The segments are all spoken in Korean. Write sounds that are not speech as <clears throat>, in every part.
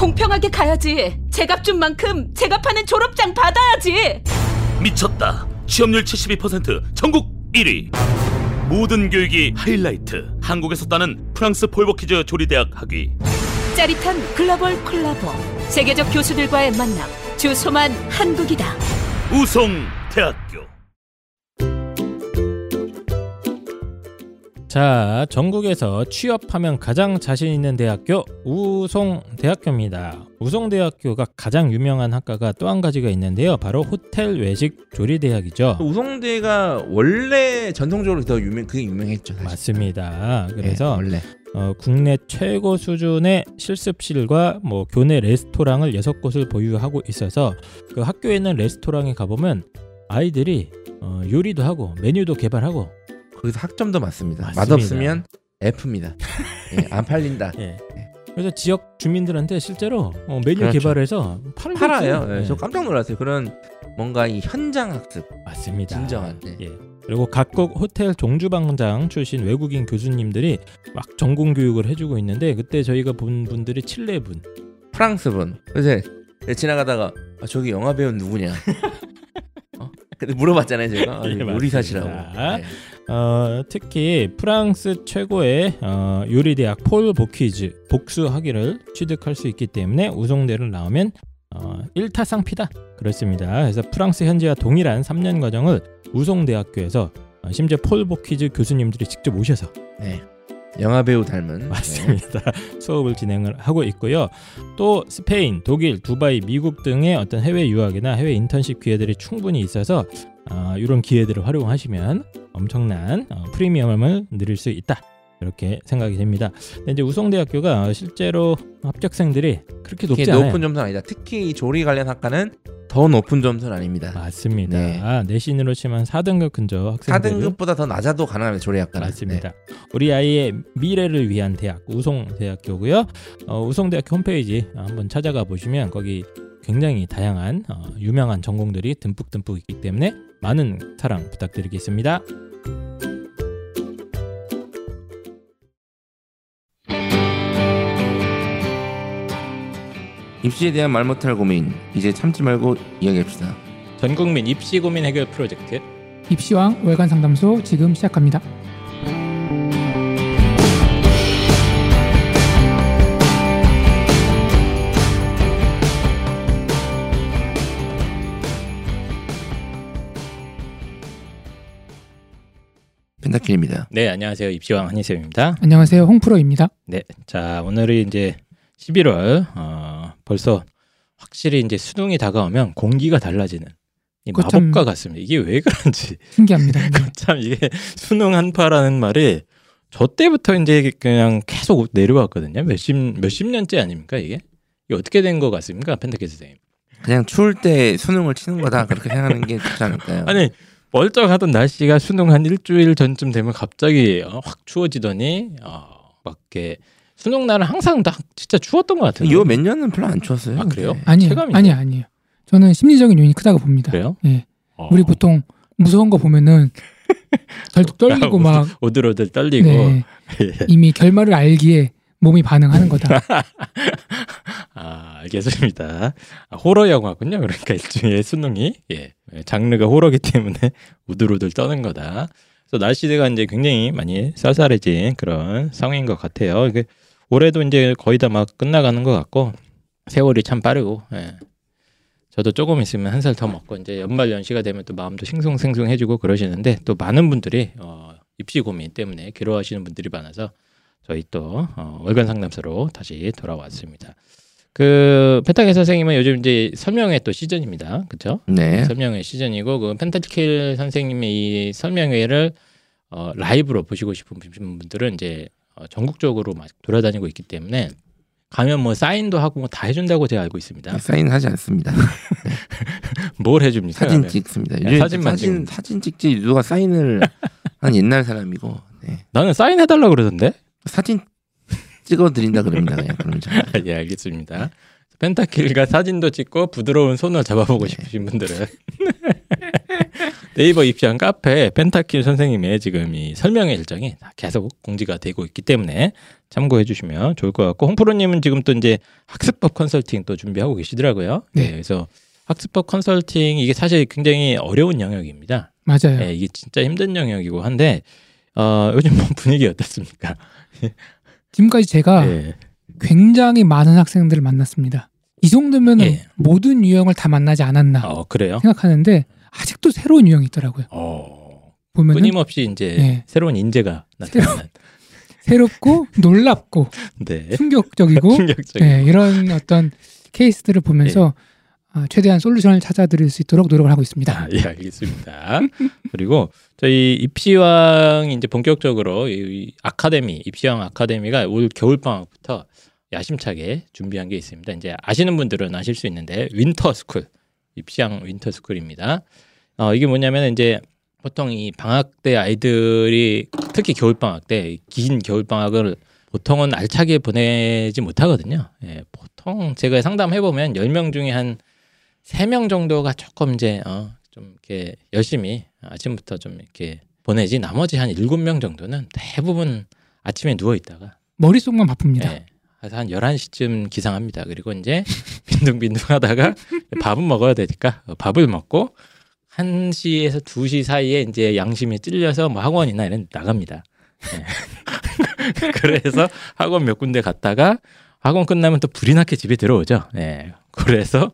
공평하게 가야지. 제값 준 만큼 제값하는 졸업장 받아야지. 미쳤다. 취업률 72% 전국 1위. 모든 교육이 하이라이트. 한국에서 따는 프랑스 폴버키즈 조리대학 학위. 짜릿한 글로벌 콜라보. 세계적 교수들과의 만남. 주소만 한국이다. 우송 대학교. 자, 전국에서 취업하면 가장 자신 있는 대학교 우송대학교입니다. 우송대학교가 가장 유명한 학과가 또 한 가지가 있는데요. 바로 호텔 외식 조리 대학이죠. 우송대가 원래 전통적으로 더 유명 그게 유명했죠. 사실. 맞습니다. 그래서 네, 원래 어, 국내 최고 수준의 실습실과 뭐 교내 레스토랑을 여섯 곳을 보유하고 있어서 그 학교에 있는 레스토랑에 가보면 아이들이 어, 요리도 하고 메뉴도 개발하고 거기서 학점도 맞습니다. 맞습니다. 맛없으면 F입니다. 예, 안 팔린다. 예. 그래서 지역 주민들한테 실제로 어, 메뉴 그렇죠. 개발해서 팔고 팔아요. 예, 예. 저 깜짝 놀랐어요. 그런 뭔가 이 현장 학습 맞습니다. 진정한. 네. 예. 그리고 각국 호텔 종주방장 출신 외국인 교수님들이 막 전공 교육을 해주고 있는데 그때 저희가 본 분들이 칠레 분. 프랑스 분. 그래서 지나가다가 아, 저기 영화 배우 누구냐? <laughs> 어? 근데 물어봤잖아요, 제가. 아, 예, 요리사시라고. 네. 어, 특히 프랑스 최고의 어, 요리대학 폴 보키즈 복수 학위를 취득할 수 있기 때문에 우송대를 나오면 어, 1타상피다 그렇습니다. 그래서 프랑스 현지와 동일한 3년 과정을 우송대학교에서 어, 심지어 폴 보키즈 교수님들이 직접 오셔서 네. 영화 배우 닮은. 맞습니다. <laughs> 수업을 진행을 하고 있고요. 또 스페인, 독일, 두바이, 미국 등의 어떤 해외 유학이나 해외 인턴십 기회들이 충분히 있어서 어, 이런 기회들을 활용하시면 엄청난 어, 프리미엄을 누릴 수 있다. 이렇게 생각이 됩니다. 근데 이제 우송대학교가 실제로 합격생들이 그렇게 높지 않아요. 높은 점수는 아니다. 특히 이 조리 관련 학과는 더 높은 점수는 아닙니다. 맞습니다. 네. 아, 내신으로 치면 4등급 근처 학생들 4등급보다 더 낮아도 가능합니다. 조리 학과는. 맞습니다. 우리 아이의 미래를 위한 대학 우송대학교고요. 어, 우송대학교 홈페이지 한번 찾아가 보시면 거기 굉장히 다양한 어, 유명한 전공들이 듬뿍듬뿍 있기 때문에 많은 사랑 부탁드리겠습니다. 입시에 대한 말 못할 고민 이제 참지 말고 이야기합시다. 전국민 입시 고민 해결 프로젝트 입시왕 월간 상담소 지금 시작합니다. 펜타킬입니다. 네 안녕하세요 입시왕 한희쌤입니다. 안녕하세요. 홍프로입니다. 네, 자 오늘이 이제 11월 어, 벌써 확실히 이제 수능이 다가오면 공기가 달라지는 이 마법과 같습니다. 이게 왜 그런지 신기합니다. <laughs> 네. 참 이게 수능 한파라는 말이 저 때부터 이제 그냥 계속 내려왔거든요. 몇십 몇십 년째 아닙니까 이게? 이게 어떻게 된 것 같습니까, 펜타키 선생님? 그냥 추울 때 수능을 치는 거다 그렇게 생각하는 게 좋지 않을까요? 아니 멀쩡하던 날씨가 수능 한 일주일 전쯤 되면 갑자기 어, 확 추워지더니 어, 막 이렇게 수능 날은 항상 다 진짜 추웠던 것 같아요. 요 몇 년은 별로 안 추웠어요. 아, 그래요? 네. 체감이죠. 아니에요. 아니에요. 저는 심리적인 요인이 크다고 봅니다. 그래요? 예. 어. 우리 보통 무서운 거 보면은 <laughs> 덜 떨리고 막 오들오들 떨리고 네, <laughs> 예. 이미 결말을 알기에 몸이 반응하는 거다. <laughs> 아 알겠습니다. 아, 호러 영화군요. 그러니까 일종의 수능이 예 장르가 호러기 때문에 <laughs> 우들우들 떠는 거다. 그래서 날씨가 이제 굉장히 많이 쌀쌀해진 그런 상황인 것 같아요. 이게 올해도 이제 거의 다 막 끝나가는 것 같고 세월이 참 빠르고 예. 저도 조금 있으면 한 살 더 먹고 이제 연말 연시가 되면 또 마음도 싱숭생숭해지고 그러시는데 또 많은 분들이 어, 입시 고민 때문에 괴로워하시는 분들이 많아서 저희 또 어, 월간 상담소로 다시 돌아왔습니다. 그 페타게 선생님은 요즘 이제 설명회 또 시즌입니다. 그렇죠? 네. 설명회 시즌이고 그 펜타킬 선생님의 이 설명회를 어, 라이브로 보시고 싶은 분들은 이제 어, 전국적으로 막 돌아다니고 있기 때문에 가면 뭐 사인도 하고 뭐 다 해준다고 제가 알고 있습니다. 사인하지 않습니다. <laughs> 뭘 해줍니까? 사진? 찍습니다. 야, 요즘 사진만 사진 찍는 사진 찍지 누가 사인을 한 옛날 사람이고 네. 나는 사인 해달라 그러던데. 사진 찍어 드린다 그럽니다. <laughs> 예, 알겠습니다. 펜타킬과 사진도 찍고 부드러운 손을 잡아보고 네. 싶으신 분들은 <laughs> 네이버 입시한 카페 펜타킬 선생님의 지금 이 설명의 일정이 다 계속 공지가 되고 있기 때문에 참고해 주시면 좋을 것 같고 홍프로님은 지금 또 이제 학습법 컨설팅 또 준비하고 계시더라고요. 네. 그래서 학습법 컨설팅 이게 사실 굉장히 어려운 영역입니다. 맞아요. 네, 이게 진짜 힘든 영역이고 한데 어, 요즘 뭐 분위기 어떻습니까? <laughs> 지금까지 제가 예. 굉장히 많은 학생들을 만났습니다. 이 정도면 예. 모든 유형을 다 만나지 않았나 어, 그래요? 생각하는데 아직도 새로운 유형이 있더라고요. 어, 보면은 끊임없이 이제 예. 새로운 인재가 나타나는. 새롭고 <laughs> 놀랍고 네. 충격적이고 <laughs> 충격적인. 네, 이런 어떤 케이스들을 보면서 아, 최대한 솔루션을 찾아드릴 수 있도록 노력을 하고 있습니다. 아, 예, 알겠습니다. <laughs> 그리고 저희 입시왕 이제 본격적으로 이 아카데미 입시왕 아카데미가 올 겨울 방학부터 야심차게 준비한 게 있습니다. 이제 아시는 분들은 아실 수 있는데 winter school 입시왕 winter school입니다. 어, 이게 뭐냐면 이제 보통 이 방학 때 아이들이 특히 겨울 방학 때 긴 겨울 방학을 보통은 알차게 보내지 못하거든요. 예, 보통 제가 상담해 보면 10명 중에 한 세 명 정도가 조금 이제 어, 좀 이렇게 열심히 아침부터 좀 이렇게 보내지 나머지 한 일곱 명 정도는 대부분 아침에 누워 있다가 머릿속만 바쁩니다. 예, 그래서 한 11시쯤 기상합니다. 그리고 이제 <laughs> 빈둥빈둥 하다가 밥은 먹어야 되니까 어, 밥을 먹고 1시에서 2시 사이에 이제 양심에 찔려서 뭐 학원이나 이런 데 나갑니다. 예. <laughs> 그래서 학원 몇 군데 갔다가 학원 끝나면 또 불이 나게 집에 들어오죠. 예. 그래서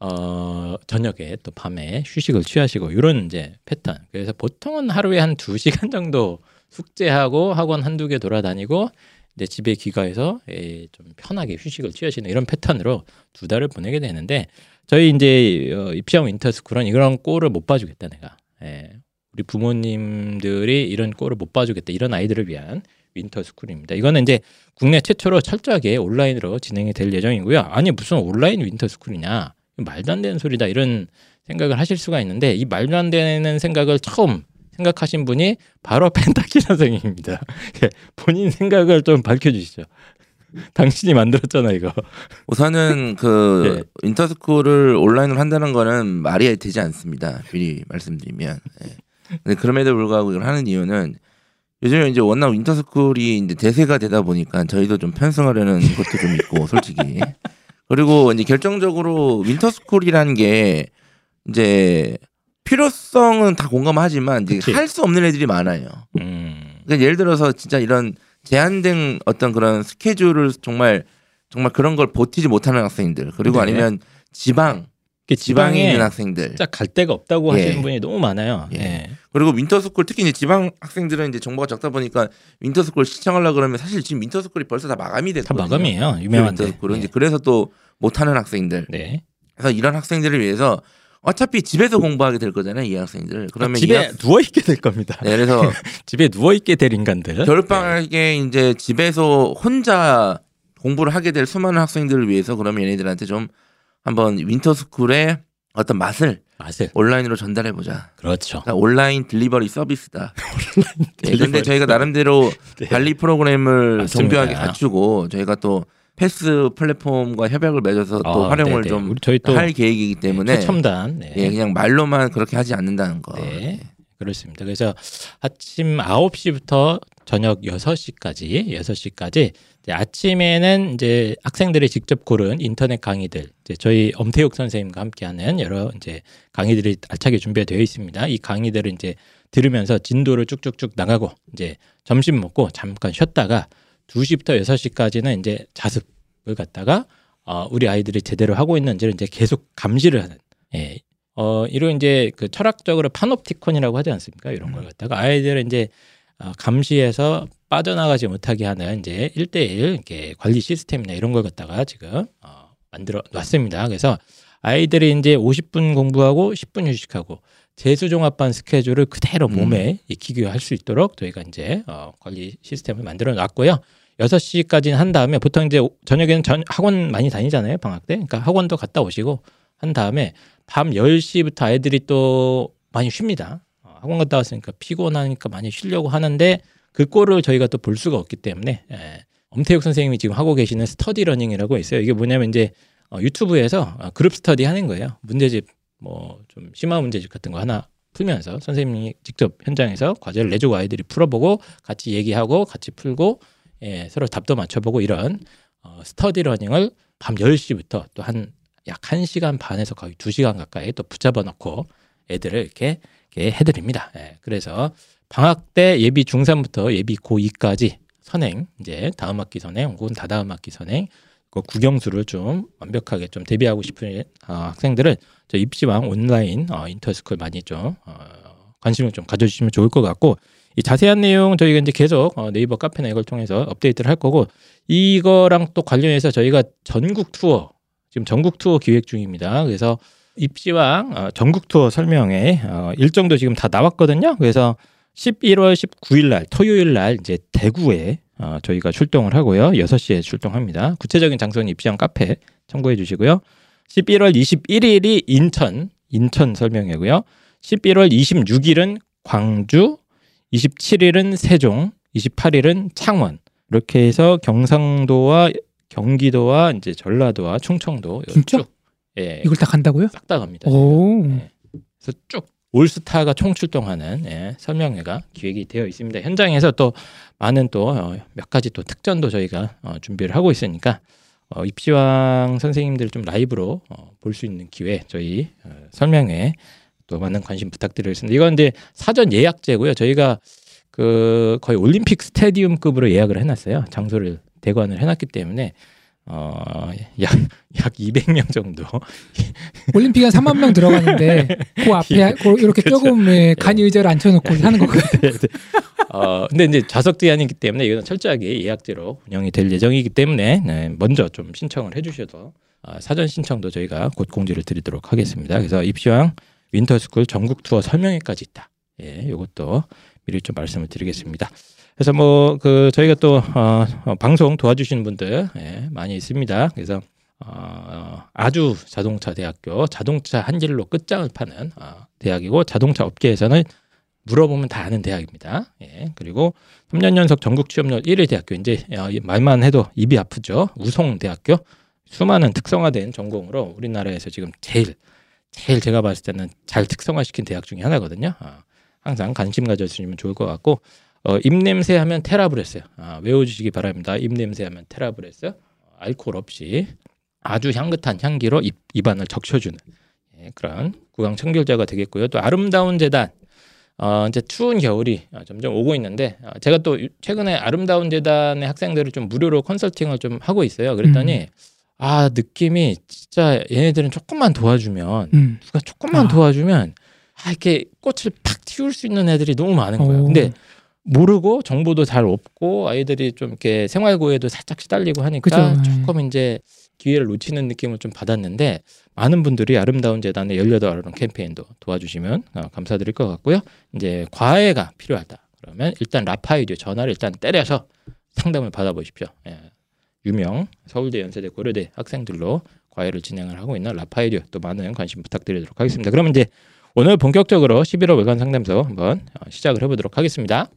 어 저녁에 또 밤에 휴식을 취하시고 이런 이제 패턴. 그래서 보통은 하루에 한 두 시간 <laughs> 정도 숙제하고 학원 한두 개 돌아다니고 이제 집에 귀가해서 예, 좀 편하게 휴식을 취하시는 이런 패턴으로 두 달을 보내게 되는데 저희 이제 어, 입시형 인터스쿨은 이런 꼴을 못 봐주겠다 내가. 예. 우리 부모님들이 이런 꼴을 못 봐주겠다 이런 아이들을 위한 winter school입니다. 이거는 이제 국내 최초로 철저하게 온라인으로 진행이 될 예정이고요. 아니 무슨 온라인 winter school이냐 말도 안 되는 소리다 이런 생각을 하실 수가 있는데 이 말도 안 되는 생각을 처음 생각하신 분이 바로 <laughs> 펜타키 선생님입니다. 예, 본인 생각을 좀 밝혀주시죠. <laughs> 당신이 만들었잖아 이거. 우선은 그 <laughs> winter school을 온라인으로 한다는 거는 말이 되지 않습니다. 미리 말씀드리면. 예. 근데 그럼에도 불구하고 이걸 하는 이유는 요즘에 이제 워낙 winter school이 이제 대세가 되다 보니까 저희도 좀 편승하려는 것도 좀 있고 솔직히. 그리고 이제 결정적으로 winter school이라는 게 이제 필요성은 다 공감하지만 이제. 할 수 없는 애들이 많아요. 음. 그러니까 예를 들어서 진짜 이런 제한된 어떤 그런 스케줄을 정말 정말 그런 걸 버티지 못하는 학생들 그리고 네. 아니면 지방 지방에 지방에 있는 학생들 진짜 갈 데가 없다고 예. 하시는 분이 너무 많아요. 예. 예. 그리고 winter school 특히 이제 지방 학생들은 이제 정보가 적다 보니까 winter school 신청하려 그러면 사실 지금 winter school이 벌써 다 마감이 다 됐거든요. 마감이에요. 유명한데. winter school은 예. 이제 그래서 또 못하는 학생들 네. 그래서 이런 학생들을 위해서 어차피 집에서 공부하게 될 거잖아요 이 학생들 그러면 이 집에 학... 누워 있게 될 겁니다. 네, 그래서 <laughs> 집에 누워 있게 될 인간들. 겨울방학에 이제 집에서 혼자 공부를 하게 될 수많은 학생들을 위해서 그러면 얘네들한테 좀 한번 winter school의 어떤 맛을 맛을. 온라인으로 전달해 보자. 그렇죠. 그러니까 온라인 delivery 서비스다. <laughs> 네, delivery 근데 저희가 나름대로 <laughs> 네. 관리 프로그램을. 정교하게 갖추고 저희가 또 패스 플랫폼과 협약을 맺어서 또 아, 활용을 네네. 좀 우리 저희 또 할 계획이기 때문에 최첨단. 네. 예, 그냥 말로만 그렇게 하지 않는다는 거. 네. 그렇습니다. 그래서 아침 9시부터 저녁 6시까지 6시까지 이제 아침에는 이제 학생들이 직접 고른 인터넷 강의들 이제 저희 엄태욱 선생님과 함께하는 여러 이제 강의들이 알차게 준비가 되어 있습니다. 이 강의들을 이제 들으면서 진도를 쭉쭉쭉 나가고 이제 점심 먹고 잠깐 쉬었다가 2시부터 6시까지는 이제 자습을 갖다가 어, 우리 아이들이 제대로 하고 있는지를 이제 계속 감시를 하는 예. 어, 이런 이제 그 철학적으로 파놉티콘이라고 하지 않습니까? 이런 걸 갖다가 아이들을 이제 어, 감시해서 빠져나가지 못하게 하는 이제 1대1 이렇게 관리 시스템이나 이런 걸 갖다가 지금 어, 만들어 놨습니다. 그래서 아이들이 이제 50분 공부하고 10분 휴식하고 재수종합반 스케줄을 그대로 음. 몸에 익히게 할수 있도록 저희가 이제 어, 관리 시스템을 만들어 놨고요. 6시까지는 한 다음에 보통 이제 오- 저녁에는 전 학원 많이 다니잖아요. 방학 때. 그러니까 학원도 갔다 오시고 한 다음에 밤 10시부터 아이들이 또 많이 쉽니다. 어, 학원 갔다 왔으니까 피곤하니까 많이 쉬려고 하는데 그 꼴을 저희가 또 볼 수가 없기 때문에 예. 엄태욱 선생님이 지금 하고 계시는 스터디 러닝이라고 있어요. 이게 뭐냐면 이제 어, 유튜브에서 어, 그룹 스터디 하는 거예요. 문제집 뭐 좀 심화 문제집 같은 거 하나 풀면서 선생님이 직접 현장에서 과제를 내주고 아이들이 풀어보고 같이 얘기하고 같이 풀고 예, 서로 답도 맞춰보고 이런 어, 스터디 러닝을 밤 10시부터 또 한 약 1시간 반에서 거의 2시간 가까이 또 붙잡아 놓고 애들을 이렇게, 이렇게 해드립니다. 예, 그래서 방학 때 예비 중3부터 예비 고2까지 선행 이제 다음 학기 선행 혹은 다다음 학기 선행 그 국영수를 좀 완벽하게 좀 대비하고 싶은 어, 학생들은 저 입시왕 온라인 어, 인터스쿨 많이 좀 어, 관심을 좀 가져주시면 좋을 것 같고 이 자세한 내용 저희가 이제 계속 어, 네이버 카페나 이걸 통해서 업데이트를 할 거고 이거랑 또 관련해서 저희가 전국 투어 지금 전국 투어 기획 중입니다. 그래서 입시왕 어, 전국 투어 설명회 어, 일정도 지금 다 나왔거든요. 그래서 11월 19일 날 토요일 날 이제 대구에 어, 저희가 출동을 하고요. 6시에 출동합니다. 구체적인 장소는 입시왕 카페 참고해 주시고요. 11월 21일이 인천 인천 설명회고요. 11월 26일은 광주, 27일은 세종, 28일은 창원. 이렇게 해서 경상도와 경기도와 이제 전라도와 충청도 진짜? 쭉, 예, 이걸 다 간다고요? 싹 다 갑니다. 오. 예. 그래서 쭉 올스타가 총출동하는 예, 설명회가 기획이 되어 있습니다. 현장에서 또 많은 또몇 가지 또 특전도 저희가 어, 준비를 하고 있으니까 어, 입시왕 선생님들 좀 라이브로 어, 볼 수 있는 기회 저희 어, 설명회 또 많은 관심 부탁드리겠습니다. 이건 이제 사전 예약제고요. 저희가 그 거의 올림픽 스테디움급으로 예약을 해놨어요. 장소를 대관을 해놨기 때문에 어, 약, 약 200명 정도 올림픽에 한 3만 명 들어가는데 그 <laughs> 앞에 그 이렇게 그렇죠. 조금 예, 간이 의자를 앉혀놓고 하는 거거든요. <laughs> 네, 네. 어, 근데 이제 좌석 제한이기 때문에 이거는 철저하게 예약제로 운영이 될 예정이기 때문에 네, 먼저 좀 신청을 해주셔서 아, 사전 신청도 저희가 곧 공지를 드리도록 하겠습니다. 그래서 입시왕 winter school 전국 투어 설명회까지 있다. 예, 이것도 미리 좀 말씀을 드리겠습니다. 그래서 뭐 그 저희가 또 어, 어, 방송 도와주시는 분들 예, 많이 있습니다. 그래서 어, 아주 자동차 대학교 자동차 한 길로 끝장을 파는 어, 대학이고 자동차 업계에서는 물어보면 다 아는 대학입니다. 예, 그리고 3년 연속 전국 취업률 1위 대학교 이제 어, 이 말만 해도 입이 아프죠. 우송대학교 수많은 특성화된 전공으로 우리나라에서 지금 제일 제일 제가 봤을 때는 잘 특성화시킨 대학 중에 하나거든요. 아, 항상 관심 가져주시면 좋을 것 같고 어, 입냄새 하면 테라브레스 아, 외워주시기 바랍니다. 입냄새 하면 테라브레스 어, 알코올 없이 아주 향긋한 향기로 입, 입안을 적셔주는 예, 그런 구강 청결제가 되겠고요. 또 아름다운 재단 어, 이제 추운 겨울이 어, 점점 오고 있는데 어, 제가 또 유- 최근에 아름다운 재단의 학생들을 좀 무료로 컨설팅을 좀 하고 있어요. 그랬더니 아 느낌이 진짜 얘네들은 조금만 도와주면 음. 누가 조금만 아. 도와주면 아 이렇게 꽃을 팍 틔울 수 있는 애들이 너무 많은 거예요. 오. 근데 모르고 정보도 잘 없고 아이들이 좀 이렇게 생활고에도 살짝 시달리고 하니까 그죠. 조금 이제 기회를 놓치는 느낌을 좀 받았는데 많은 분들이 아름다운 재단의 18아름 캠페인도 도와주시면 어, 감사드릴 것 같고요. 이제 과외가 필요하다. 그러면 일단 라파이듀 전화를 일단 때려서 상담을 받아보십시오. 예. 유명 서울대, 연세대, 고려대 학생들로 과외를 진행을 하고 있는 라파이듀 또 많은 관심 부탁드리도록 하겠습니다. 그러면 이제 오늘 본격적으로 11월 월간 상담소 한번 어, 시작을 해보도록 하겠습니다.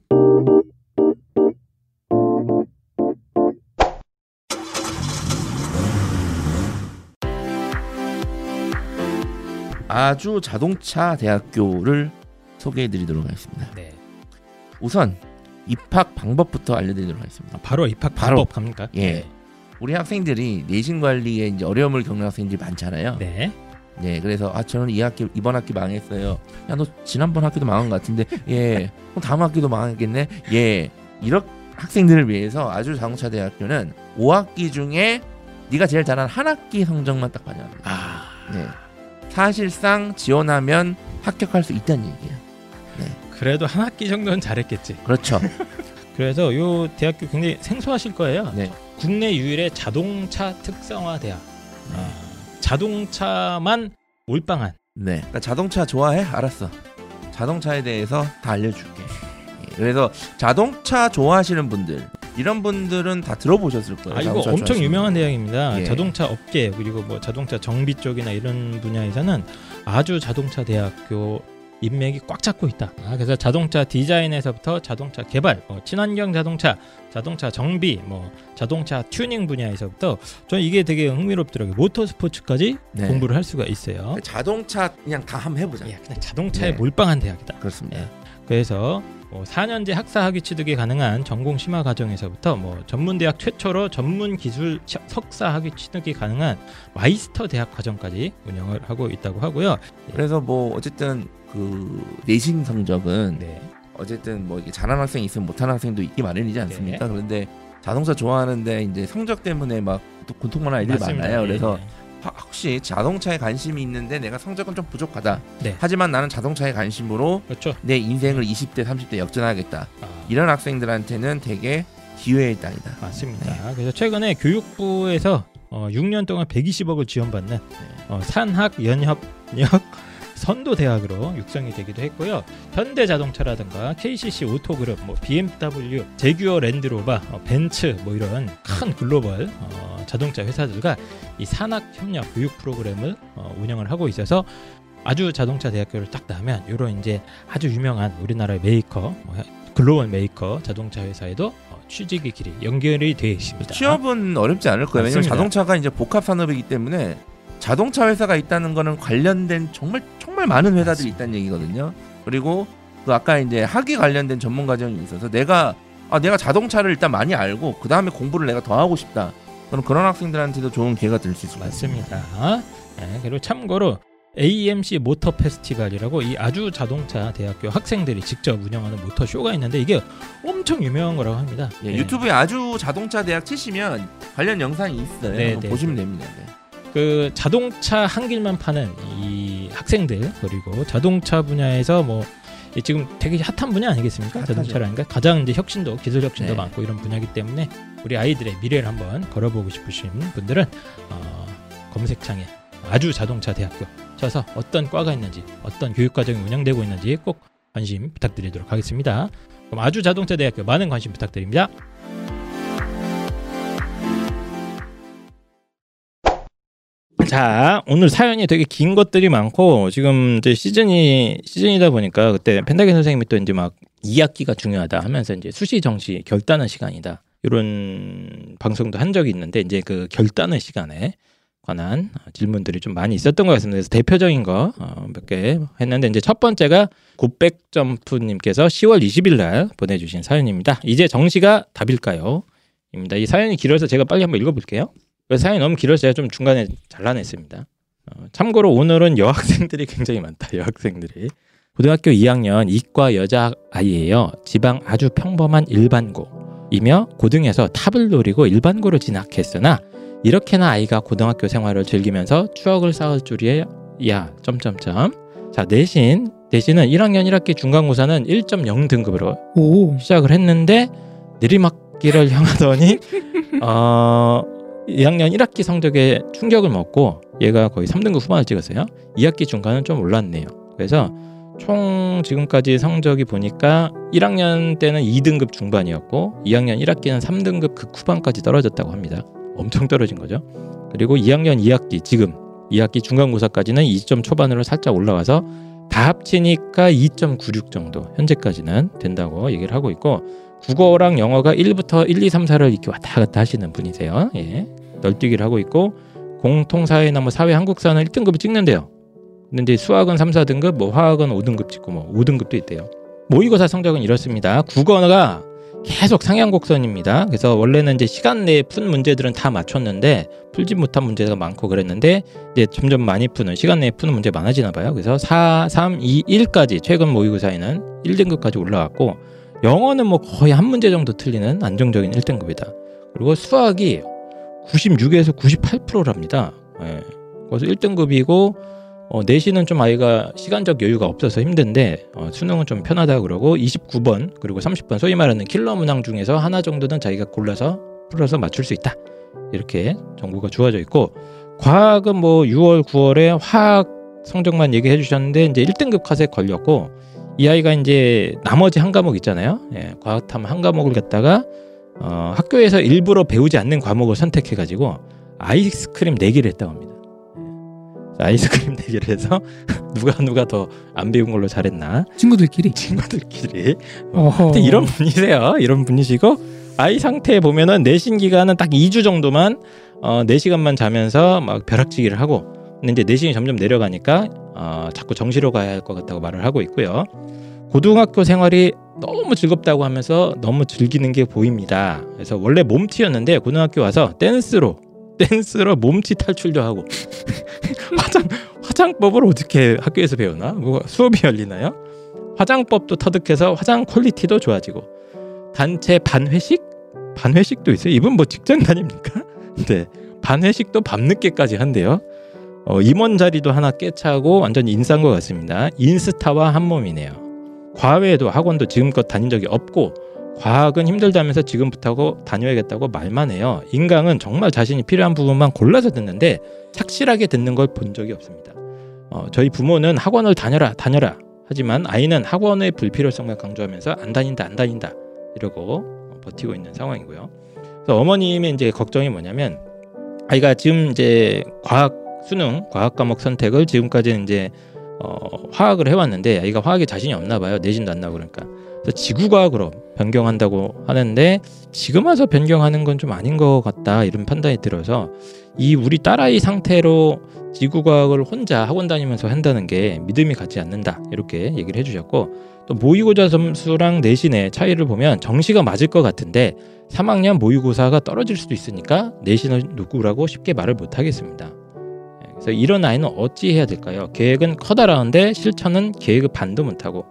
아주 자동차 대학교를 소개해 드리도록 하겠습니다. 네. 우선 입학 방법부터 알려드리도록 하겠습니다. 바로 입학 바로. 방법 갑니까? 예. 우리 학생들이 내신 관리에 이제 어려움을 겪는 학생들이 많잖아요. 네. 네, 그래서 아 저는 이 학기 이번 학기 망했어요. 야 너 지난번 학기도 망한 것 같은데 예, 그럼 다음 학기도 망하겠네. 예, 이런 학생들을 위해서 아주 자동차 대학교는 5학기 중에 네가 제일 잘한 한 학기 성적만 딱 반영합니다. 아, 네, 사실상 지원하면 합격할 수 있다는 얘기예요. 그래도 한 학기 정도는 잘했겠지. 그렇죠. <laughs> 그래서 요 대학교 굉장히 생소하실 거예요. 네. 국내 유일의 자동차 특성화 대학. 아, 자동차만 몰빵한. 네, 그러니까 자동차 좋아해? 알았어. 자동차에 대해서 다 알려줄게. 예, 그래서 자동차 좋아하시는 분들 이런 분들은 다 들어보셨을 거예요. 아 이거 엄청 유명한 대학입니다. 예. 자동차 업계 그리고 뭐 자동차 정비 쪽이나 이런 분야에서는 아주 자동차 대학교 인맥이 꽉 잡고 있다. 아, 그래서 자동차 디자인에서부터 자동차 개발, 뭐 친환경 자동차, 자동차 정비, 뭐 자동차 튜닝 분야에서부터 저는 이게 되게 흥미롭더라고요. 모터 스포츠까지 네. 공부를 할 수가 있어요. 자동차 그냥 다 한번 해보자. 야, 그냥 자동차에 네. 몰빵한 대학이다. 그렇습니다. 예. 그래서 뭐 4년제 학사 학위 취득이 가능한 전공 심화 과정에서부터 뭐 전문 대학 최초로 전문 기술 시- 석사 학위 취득이 가능한 마이스터 대학 과정까지 운영을 하고 있다고 하고요. 그래서 뭐 어쨌든 그 내신 성적은 네. 어쨌든 뭐 이게 잘하는 학생이 있으면 못하는 학생도 있기 마련이지 않습니까? 그런데 자동차 좋아하는데 이제 성적 때문에 막 또 고통받는 아이들이 맞습니다. 많아요. 예, 그래서 예. 하- 혹시 자동차에 관심이 있는데 내가 성적은 좀 부족하다. 네. 하지만 나는 자동차에 관심으로 그렇죠. 내 인생을 20대, 30대 역전하겠다. 아, 이런 학생들한테는 되게 기회의 땅이다. 맞습니다. 그래서 최근에 교육부에서 어, 6년 동안 120억을 지원받는 어, 산학 연협 역 선도 대학으로 육성이 되기도 했고요. 현대자동차라든가 KCC 오토그룹, 뭐 BMW, 제규어 랜드로버, 어, 벤츠 뭐 이런 큰 글로벌 어, 자동차 회사들과 이 산학 협력 교육 프로그램을 어, 운영을 하고 있어서 아주 자동차 대학교를 딱 나면 이런 이제 아주 유명한 우리나라의 메이커, 뭐 글로벌 메이커 자동차 회사에도 어, 취직의 길이 연결이 되어 있습니다. 취업은 어렵지 않을 거예요. 맞습니다. 자동차가 이제 복합 산업이기 때문에 자동차 회사가 있다는 거는 관련된 정말 정말 많은 회사들이 있다는 얘기거든요. 그리고 그 아까 이제 학위 관련된 전문 과정이 있어서 내가 아 내가 자동차를 일단 많이 알고 그 다음에 공부를 내가 더 하고 싶다. 그럼 그런 학생들한테도 좋은 기회가 될 수 있을 것 같습니다. 네, 그리고 참고로 AMC 모터 페스티벌이라고 이 아주 자동차 대학교 학생들이 직접 운영하는 모터 쇼가 있는데 이게 엄청 유명한 거라고 합니다. 예, 네. 유튜브에 아주 자동차 대학 치시면 관련 영상이 있어요. 네, 네, 보시면 됩니다. 네. 그 자동차 한 길만 파는 이 학생들 그리고 자동차 분야에서 뭐이 지금 되게 핫한 분야 아니겠습니까? 핫하죠. 자동차라니까 가장 이제 혁신도 기술 혁신도 네. 많고 이런 분야이기 때문에 우리 아이들의 미래를 한번 걸어보고 싶으신 분들은 어, 검색창에 아주 자동차 대학교 쳐서 어떤 과가 있는지 어떤 교육 과정이 운영되고 있는지 꼭 관심 부탁드리도록 하겠습니다. 그럼 아주 자동차 대학교 많은 관심 부탁드립니다. 자, 오늘 사연이 되게 긴 것들이 많고 지금 이제 시즌이 시즌이다 보니까 그때 펜타겐 선생님이 또 이제 막 2학기가 중요하다 하면서 이제 수시 정시 결단의 시간이다. 이런 방송도 한 적이 있는데 이제 그 결단의 시간에 관한 질문들이 좀 많이 있었던 것 같습니다. 그래서 대표적인 거 어, 몇개 했는데 이제 첫 번째가 곱백점프님께서 10월 20일 날 보내주신 사연입니다. 이제 정시가 답일까요? 입니다. 이 사연이 길어서 제가 빨리 한번 읽어볼게요. 그 사연이 너무 길어서 제가 좀 중간에 잘라냈습니다. 어, 참고로 오늘은 여학생들이 굉장히 많다. 여학생들이 고등학교 2학년 이과 여자 아이예요. 지방 아주 평범한 일반고이며 고등에서 탑을 노리고 일반고를 진학했으나 이렇게나 아이가 고등학교 생활을 즐기면서 추억을 쌓을 줄이야 점점점 자 내신 내신은 1학년 1학기 중간고사는 1.0 등급으로 오. 시작을 했는데 내리막길을 향하더니 <laughs> 어 2학년 1학기 성적에 충격을 먹고 얘가 거의 3등급 후반을 찍었어요. 2학기 중간은 좀 올랐네요. 그래서 총 지금까지 성적이 보니까 1학년 때는 2등급 중반이었고 2학년 1학기는 3등급 극 후반까지 떨어졌다고 합니다. 엄청 떨어진 거죠. 그리고 2학년 2학기 지금 2학기 중간고사까지는 2점 초반으로 살짝 올라와서 다 합치니까 2.96 정도 현재까지는 된다고 얘기를 하고 있고 국어랑 영어가 1부터 1, 2, 3, 4를 이렇게 왔다 갔다 하시는 분이세요. 예. 널뛰기를 하고 있고 공통사회나 뭐 사회 한국사는 1등급을 찍는데요. 근데 수학은 3, 4등급, 뭐 화학은 5등급 찍고 뭐 5등급도 있대요. 모의고사 성적은 이렇습니다. 국어가 계속 상향 곡선입니다. 그래서 원래는 이제 시간 내에 푼 문제들은 다 맞췄는데 풀지 못한 문제가 많고 그랬는데 이제 점점 많이 푸는 시간 내에 푸는 문제 많아지나 봐요. 그래서 4, 3, 2, 1까지 최근 모의고사에는 1등급까지 올라왔고 영어는 뭐 거의 한 문제 정도 틀리는 안정적인 1등급이다. 그리고 수학이 96에서 98%랍니다. 예. 그래서 1등급이고 어, 내신은 좀 아이가 시간적 여유가 없어서 힘든데 어, 수능은 좀 편하다 그러고 29번 그리고 30번 소위 말하는 킬러 문항 중에서 하나 정도는 자기가 골라서 풀어서 맞출 수 있다. 이렇게 정보가 주어져 있고 과학은 뭐 6월 9월에 화학 성적만 얘기해 주셨는데 이제 1등급 컷에 걸렸고 이 아이가 이제 나머지 한 과목 있잖아요. 예, 과학탐 한 과목을 갖다가 어, 학교에서 일부러 배우지 않는 과목을 선택해 가지고 아이스크림 내기를 했다고 합니다. 예. 아이스크림 내기를 해서 <laughs> 누가 누가 더 안 배운 걸로 잘했나 친구들끼리. 친구들끼리 어허. 근데 이런 분이세요. 이런 분이시고 아이 상태 보면은 내신 기간은 딱 2주 정도만 어 4시간만 자면서 막 벼락치기를 하고 근데 이제 내신이 점점 내려가니까 어 자꾸 정시로 가야 할 것 같다고 말을 하고 있고요. 고등학교 생활이 너무 즐겁다고 하면서 너무 즐기는 게 보입니다. 그래서 원래 몸치였는데 고등학교 와서 댄스로 댄스로 몸치 탈출도 하고 <laughs> 화장 화장법을 어떻게 학교에서 배우나? 뭐 수업이 열리나요? 화장법도 터득해서 화장 quality도 좋아지고 단체 반회식 반회식도 있어요. 이분 뭐 직장 다닙니까? <laughs> 네 반회식도 밤늦게까지 한대요. 어, 임원 자리도 하나 꿰차고 완전 인싸인 것 같습니다. 인스타와 한 몸이네요. 과외도 학원도 지금껏 다닌 적이 없고 과학은 힘들다면서 지금부터 다녀야겠다고 말만 해요. 인강은 정말 자신이 필요한 부분만 골라서 듣는데 착실하게 듣는 걸 본 적이 없습니다. 어, 저희 부모는 학원을 다녀라 다녀라 하지만 아이는 학원의 불필요성만 강조하면서 안 다닌다 안 다닌다 이러고 버티고 있는 상황이고요. 그래서 어머님의 이제 걱정이 뭐냐면 아이가 지금 이제 과학 수능 과학 과목 선택을 지금까지는 이제 어, 화학을 해왔는데 아이가 화학에 자신이 없나 봐요. 내신도 안 나고 그러니까. 그래서 지구과학으로 변경한다고 하는데 지금 와서 변경하는 건 좀 아닌 것 같다 이런 판단이 들어서 이 우리 딸아이 상태로 지구과학을 혼자 학원 다니면서 한다는 게 믿음이 가지 않는다. 이렇게 얘기를 해주셨고 또 모의고사 점수랑 내신의 차이를 보면 정시가 맞을 것 같은데 3학년 모의고사가 떨어질 수도 있으니까 내신을 누구라고 쉽게 말을 못 하겠습니다. 예, 그래서 이런 아이는 어찌 해야 될까요? 계획은 커다라는데 실천은 계획의 반도 못하고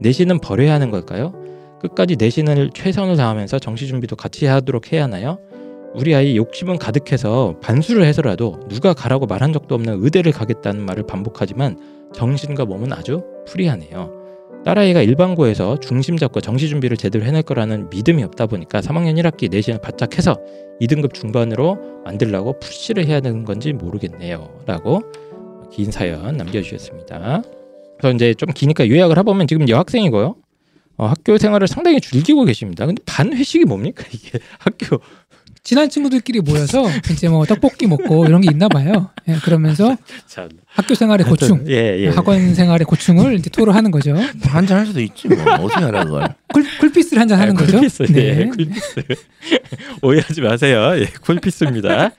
내신은 버려야 하는 걸까요? 끝까지 내신을 최선을 다하면서 정시 준비도 같이 하도록 해야 하나요? 우리 아이 욕심은 가득해서 반수를 해서라도 누가 가라고 말한 적도 없는 의대를 가겠다는 말을 반복하지만 정신과 몸은 아주 프리하네요. 딸아이가 일반고에서 중심 잡고 정시 준비를 제대로 해낼 거라는 믿음이 없다 보니까 3학년 1학기 내신을 바짝 해서 2등급 중반으로 만들려고 푸시를 해야 되는 건지 모르겠네요. 라고 긴 사연 남겨주셨습니다. 그래서 이제 좀 기니까 요약을 해보면 지금 여학생이고요. 어, 학교 생활을 상당히 즐기고 계십니다. 근데 반 회식이 뭡니까 <laughs> 이게 학교 친한 친구들끼리 모여서 이제 뭐 떡볶이 먹고 이런 게 있나 봐요. 예, 그러면서 <laughs> 참 학교 생활의 고충, 예, 예. 학원 생활의 고충을 이제 토로하는 거죠. 한 잔 할 수도 있지 뭐 어떻게 하라 그걸 쿨, 쿨피스를 한 잔 하는 거죠. 쿨피스, 예, 네. 쿨피스. <laughs> 오해하지 마세요. 예, 쿨피스입니다.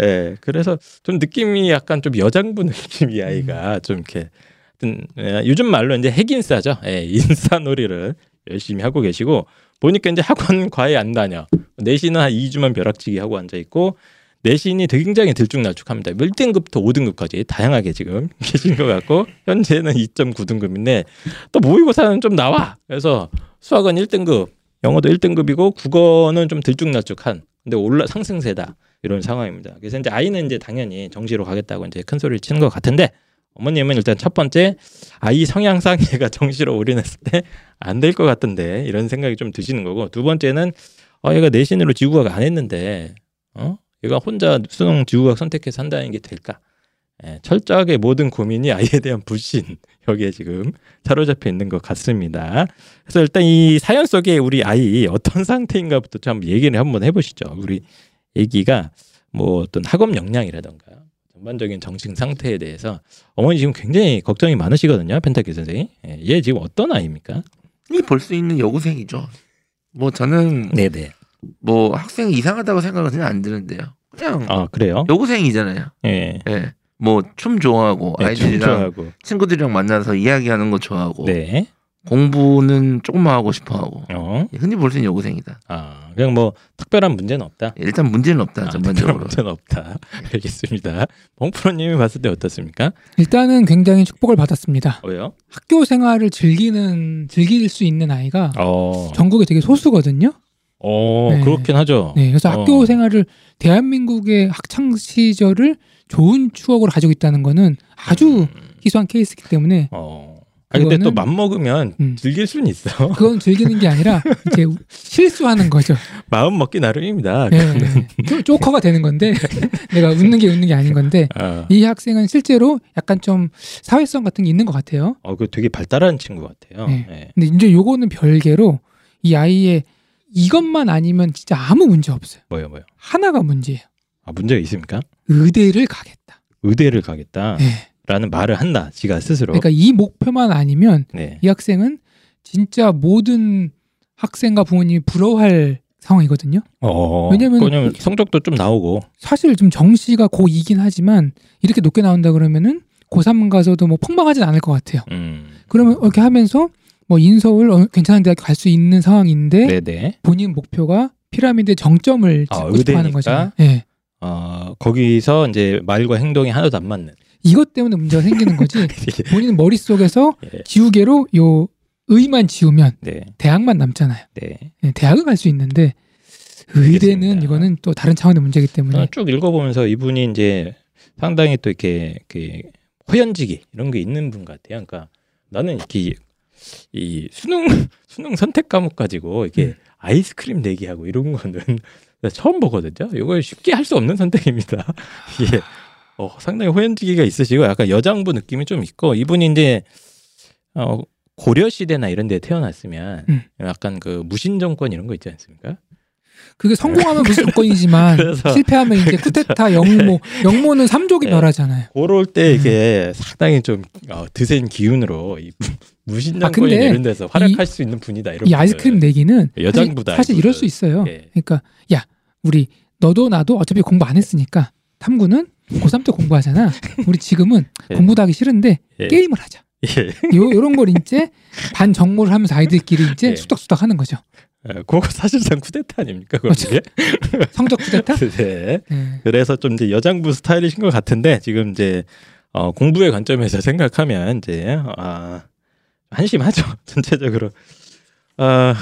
예, 그래서 좀 느낌이 약간 좀 여장부 <laughs> 느낌 이 아이가 좀 이렇게 하여튼, 예, 요즘 말로 이제 핵인싸죠. 예, 인싸놀이를 열심히 하고 계시고 보니까 이제 학원 <laughs> 과외 안 다녀. 내신은 한 2주만 벼락치기 하고 앉아 있고 내신이 굉장히 들쭉날쭉합니다. 1등급부터 5등급까지 다양하게 지금 <laughs> 계신 것 같고 현재는 2.9등급인데 또 모의고사는 좀 나와. 그래서 수학은 1등급, 영어도 1등급이고 국어는 좀 들쭉날쭉한 근데 올라 상승세다 이런 상황입니다. 그래서 이제 아이는 이제 당연히 정시로 가겠다고 이제 큰 소리를 치는 것 같은데 어머님은 일단 첫 번째 아이 성향상 <laughs> 얘가 정시로 올인했을 때 안 될 것 같던데 이런 생각이 좀 드시는 거고 두 번째는 어 얘가 내신으로 지구과학 안 했는데 어 얘가 혼자 수능 지구과학 선택해서 한다는 게 될까? 예, 철저하게 모든 고민이 아이에 대한 불신 <laughs> 여기에 지금 사로잡혀 있는 것 같습니다. 그래서 일단 이 사연 속에 우리 아이 어떤 <laughs> 상태인가부터 좀 얘기를 한번 해보시죠. 우리 애기가 뭐 어떤 학업 역량이라던가 전반적인 정신 상태에 대해서 어머니 지금 굉장히 걱정이 많으시거든요. 펜타키 선생님. 예, 얘 지금 어떤 아이입니까? 이게 볼수 있는 여고생이죠 뭐 저는 네네. 뭐 학생 이상하다고 생각은 그냥 안 드는데요 그냥 아 그래요? 여고생이잖아요 예. 예. 뭐 춤 좋아하고 네, 춤 아이들이랑 좋아하고. 친구들이랑 만나서 이야기하는 거 좋아하고 네. 공부는 조금만 하고 싶어 하고 어. 흔히 볼 수 있는 여고생이다. 아 그냥 뭐 특별한 문제는 없다. 일단 문제는 없다 아, 전반적으로. 문제는 없다. 알겠습니다. 봉프로님이 봤을 때 어떻습니까? 일단은 굉장히 축복을 받았습니다. 왜요? 학교 생활을 즐기는 즐길 수 있는 아이가 어, 전국에 되게 소수거든요. 어 네. 그렇긴 하죠. 네, 그래서 어. 학교 생활을 대한민국의 학창 시절을 좋은 추억으로 가지고 있다는 거는 아주 희소한 케이스이기 때문에 어. 아 근데 또 그거는- 맘 먹으면 음. 즐길 수는 있어. <laughs> 그건 즐기는 게 아니라 이제 실수하는 거죠. 마음 먹기 나름입니다. 네, 쪼- 쪼커가 되는 건데 <laughs> 내가 웃는 게 웃는 게 아닌 건데 아, 이 학생은 실제로 약간 좀 사회성 같은 게 있는 것 같아요. 어, 그 되게 발달한 친구 같아요. 네. 네. 근데 이제 요거는 별개로 이 아이의 이것만 아니면 진짜 아무 문제 없어요. 뭐요, 뭐요? 하나가 문제예요. 아 문제가 있습니까? 의대를 가겠다. 의대를 가겠다 라는 예. 말을 한다. 지가 스스로. 그러니까 이 목표만 아니면 네. 이 학생은 진짜 모든 학생과 부모님이 부러워할 상황이거든요. 어, 왜냐면- 성적도 좀 나오고. 사실 좀 정시가 고2이긴 하지만 이렇게 높게 나온다 그러면은 고3 가서도 뭐 폭망하진 않을 것 같아요. 음. 그러면 이렇게 하면서 뭐 인서울 어, 괜찮은 대학 갈 수 있는 상황인데 네네. 본인 목표가 피라미드 정점을 아, 찍고 싶어 하는? 거죠. 예. 어, 거기서 이제 말과 행동이 하나도 안 맞는. 이것 때문에 문제가 생기는 거지. <laughs> 본인 머릿속에서 예. 지우개로 요 의만 지우면 네. 대학만 남잖아요. 네. 예, 대학을 갈 수 있는데 의대는 알겠습니다. 이거는 또 다른 차원의 문제이기 때문에 저는 쭉 읽어보면서 이분이 이제 상당히 또 이렇게 그 호연지기 이런 게 있는 분 같아요. 그러니까 나는 이렇게 이 수능 <laughs> 수능 선택 과목 가지고 이게 음. 아이스크림 내기하고 이런 거는 나 <laughs> 처음 보거든요. 이거 쉽게 할 수 없는 선택입니다. 이게 어, 상당히 호연지기가 있으시고 약간 여장부 느낌이 좀 있고 이분이 이제 어, 고려 시대나 이런 데 태어났으면 음. 약간 그 무신 정권 이런 거 있지 않습니까? 그게 성공하면 무슨 <laughs> 그래서- 실패하면 이제 <laughs> 쿠데타 영모 <laughs> 영모는 삼족이 예. 멸하잖아요. 그럴 때 이게 상당히 좀 어, 드센 기운으로 이 무신 아, 정권 근데 이런 데서 활약할 수 있는 분이다 이런 이 아이스크림 내기는 여장부다, 사실, 사실. 이럴 수 있어요. 예. 그러니까 야 우리 너도 나도 어차피 공부 안 했으니까 탐구는 고3 때 공부하잖아. 우리 지금은 <laughs> 예. 공부도 하기 싫은데 예. 게임을 하자. <laughs> 예. 요 요런 걸 이제 반 정모를 하면서 아이들끼리 이제 예. 수덕수덕 하는 거죠. 어, 그거 사실상 쿠데타 아닙니까? 이게? <laughs> 성적 쿠데타? 네. 예. 그래서 좀 이제 여장부 스타일이신 것 같은데 지금 이제 어, 공부의 관점에서 생각하면 이제 아, 한심하죠 전체적으로. 아,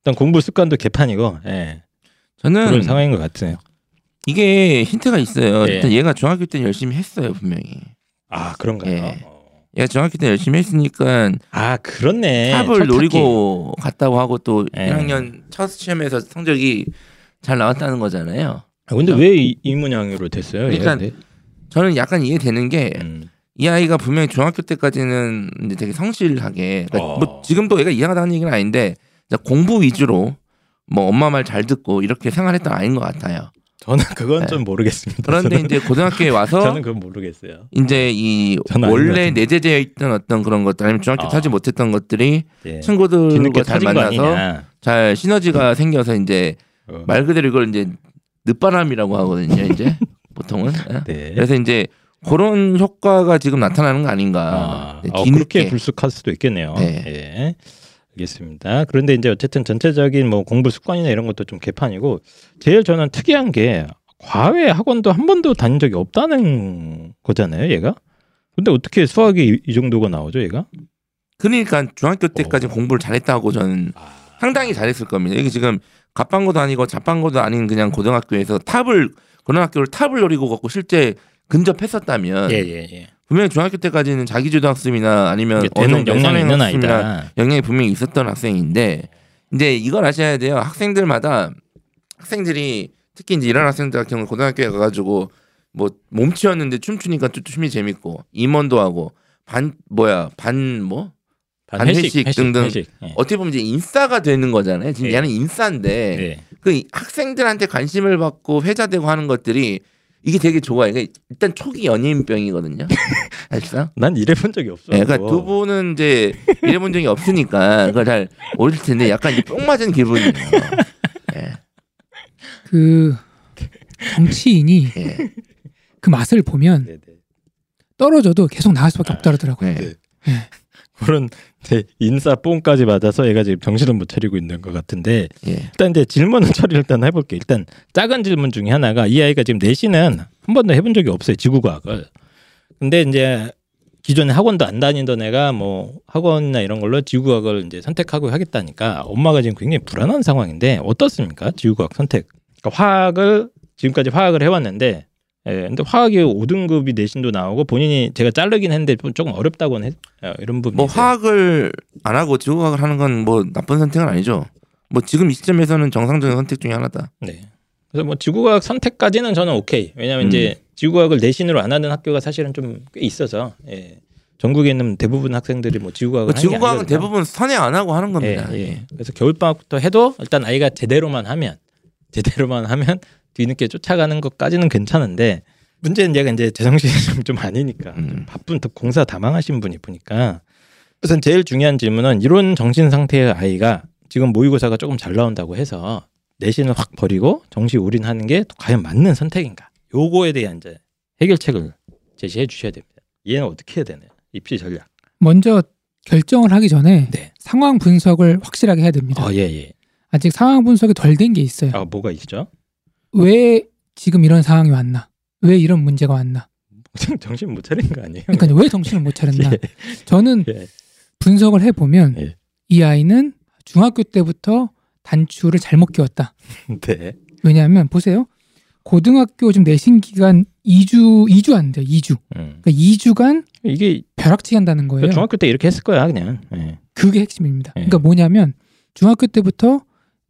일단 공부 습관도 개판이고 예, 저는 그런 상황인 것 같아요. 이게 힌트가 있어요. 예. 일단 얘가 중학교 때 열심히 했어요 분명히. 아 그런가요? 예. 어. 얘가 중학교 때 열심히 했으니까 아 그렇네. 탑을. 노리고 갔다고 하고 또 예. 1학년 첫 시험에서 성적이 잘 나왔다는 거잖아요. 아, 근데 왜 이 문양으로 됐어요? 그러니까? 저는 약간 이해되는 게이 음. 아이가 분명히 중학교 때까지는 이제 되게 성실하게 그러니까 어. 뭐 지금도 얘가 이상하다는 얘기는 아닌데 공부 위주로 뭐 엄마 말 잘 듣고 이렇게 생활했던 아이인 것 같아요. 저는 그건 네. 좀 모르겠습니다. 그런데 이제 고등학교에 와서 저는 그건 모르겠어요. 이제 이 아닌 것 원래. 내재되어 있던 어떤 그런 것들 아니면 중학교 어. 타지 못했던 것들이 예. 친구들과 잘 만나서. 잘 시너지가 생겨서 이제 어. 말 그대로 이걸 이제 늦바람이라고 하거든요. 이제 <laughs> 보통은 예. 네. 그래서 이제 그런 효과가 지금 나타나는 거 아닌가. 아, 네, 어. 그렇게 불쑥할 수도 있겠네요. 네. 예. 알겠습니다. 그런데 이제 어쨌든 전체적인 뭐 공부 습관이나 이런 것도 좀 개판이고 제일 저는 특이한 게 과외 학원도 한 번도 다닌 적이 없다는 거잖아요, 얘가. 근데 어떻게 수학이 이, 이 정도가 나오죠, 얘가? 그러니까 중학교 때까지 어. 공부를 잘했다고 저는 아, 상당히 잘했을 겁니다. 이게 지금 갑방고도 아니고 잡방고도 아닌 그냥 고등학교에서 탑을 고등학교를 탑을 노리고 갖고 실제 근접했었다면 예, 예, 예. 분명히 중학교 때까지는 자기주도 학습이나 아니면 어느 역량이 있는 아이다. 영향이 분명히 있었던 학생인데 이제 이걸 아셔야 돼요. 학생들마다 학생들이 특히 이제 이런 학생들 같은 경우 고등학교에 가가지고 뭐 몸치였는데 춤추니까 또 춤이 재밌고 임원도 하고 반 뭐야 반 뭐반 반회식 등등. 회식. 예. 어떻게 보면 이제 인싸가 되는 거잖아요. 지금 예. 얘는 인싸인데 예. 그 학생들한테 관심을 받고 회자되고 하는 것들이 이게 되게 좋아요. 그러니까 일단 초기 연예인병이거든요. <laughs> 사실상. 난 이래본 적이 없어. 네, 그러니까 두 분은 이제 일해본 적이 없으니까 그걸 잘 모를 텐데 약간 이제 뿅 맞은 기분이에요. 예, 그 정치인이 예, 그 맛을 보면 네, 네. 떨어져도 계속 나갈 수밖에 없다 그러더라고요. 네. 그런 이제 인싸 뽕까지 맞아서 얘가 지금 정신을 못 차리고 있는 것 같은데 예. 일단 이제 질문은 <laughs> 처리를 일단 해볼게. 일단 작은 질문 중에 하나가 이 아이가 지금 내신은 한 번도 해본 적이 없어요 지구과학을. 근데 이제 기존에 학원도 안 다니던 애가 뭐 학원이나 이런 걸로 지구과학을 이제 선택하고 하겠다니까 엄마가 지금 굉장히 불안한 상황인데 어떻습니까 지구과학 선택? 그러니까 화학을 지금까지 화학을 해왔는데 예, 근데 화학이 5등급이 내신도 나오고 본인이 제가 자르긴 했는데 조금 어렵다고는 했, 어, 이런 부분이 뭐 있어요. 화학을 안 하고 지구과학을 하는 건 뭐 나쁜 선택은 아니죠. 뭐 지금 이 시점에서는 정상적인 선택 중에 하나다. 네. 그래서 뭐 지구과학 선택까지는 저는 오케이. 왜냐하면 음. 이제 지구과학을 내신으로 안 하는 학교가 사실은 좀 꽤 있어서 예. 전국에 있는 대부분 학생들이 뭐 지구과학을 그 하는 게 지구과학은. 대부분 선행 안 하고 하는 예, 겁니다. 예. 그래서 겨울 방학부터 해도 일단 아이가 제대로만 하면 제대로만 하면 뒤늦게 쫓아가는 것까지는 괜찮은데 문제는 얘가 이제 제정신이 <laughs> 좀, 좀 아니니까 음. 좀 바쁜 또 공사 다망하신 분이 보니까 우선 제일 중요한 질문은 이런 정신 상태의 아이가 지금 모의고사가 조금 잘 나온다고 해서 내신을 확 버리고 정시 올인하는 게 과연 맞는 선택인가? 요거에 대한 이제 해결책을 제시해 주셔야 됩니다. 얘는 어떻게 해야 되나요? 입시 전략. 먼저 결정을 하기 전에 네. 상황 분석을 확실하게 해야 됩니다. 어, 예, 예. 아직 상황 분석이 덜 된 게 있어요. 아, 뭐가 있죠? 왜 지금 이런 상황이 왔나? 왜 이런 문제가 왔나? 정신 못 차린 거 아니에요? 그러니까 왜 정신을 못 차렸나? <laughs> 예. 저는 예. 분석을 해 보면 예. 이 아이는 중학교 때부터 단추를 잘못 끼웠다. <laughs> 네. 왜냐하면 보세요. 고등학교 지금 내신 기간 2주 2주 안 돼요. 2주. 음. 그러니까 2주간 이게 벼락치기 한다는 거예요. 중학교 때 이렇게 했을 거야, 그냥. 예. 그게 핵심입니다. 예. 그러니까 뭐냐면 중학교 때부터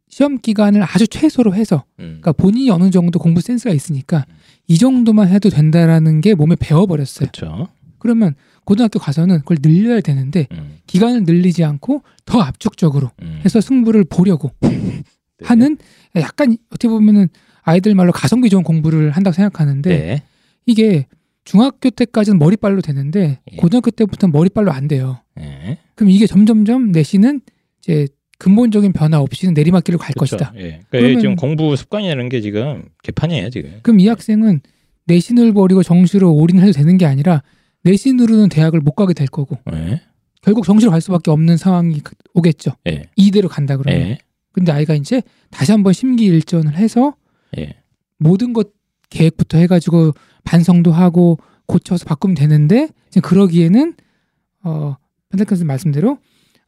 시험 기간을 아주 최소로 해서 음. 그러니까 본인이 어느 정도 공부 센스가 있으니까 이 정도만 해도 된다라는 게 몸에 배워버렸어요. 그렇죠. 그러면 고등학교 가서는 그걸 늘려야 되는데 음. 기간을 늘리지 않고 더 압축적으로 음. 해서 승부를 보려고 <laughs> 네. 하는 약간 어떻게 보면은 아이들 말로 가성비 좋은 공부를 한다고 생각하는데 네. 이게 중학교 때까지는 머리빨로 되는데 예. 고등학교 때부터는 머리빨로 안 돼요. 네. 그럼 이게 점점점 내신은 이제 근본적인 변화 없이는 내리막길로 갈 그렇죠. 것이다. 예. 그러니까 지금 공부 습관이라는 게 지금 개판이에요 지금. 그럼 이 학생은 내신을 버리고 정시로 올인해도 되는 게 아니라 내신으로는 대학을 못 가게 될 거고 예. 결국 정시로 갈 수밖에 없는 상황이 그- 오겠죠. 예. 이대로 간다 그러면. 예. 근데 아이가 이제 다시 한번 심기일전을 해서 예. 모든 것 계획부터 해가지고 반성도 하고 고쳐서 바꾸면 되는데 지금 그러기에는 어 선생 말씀대로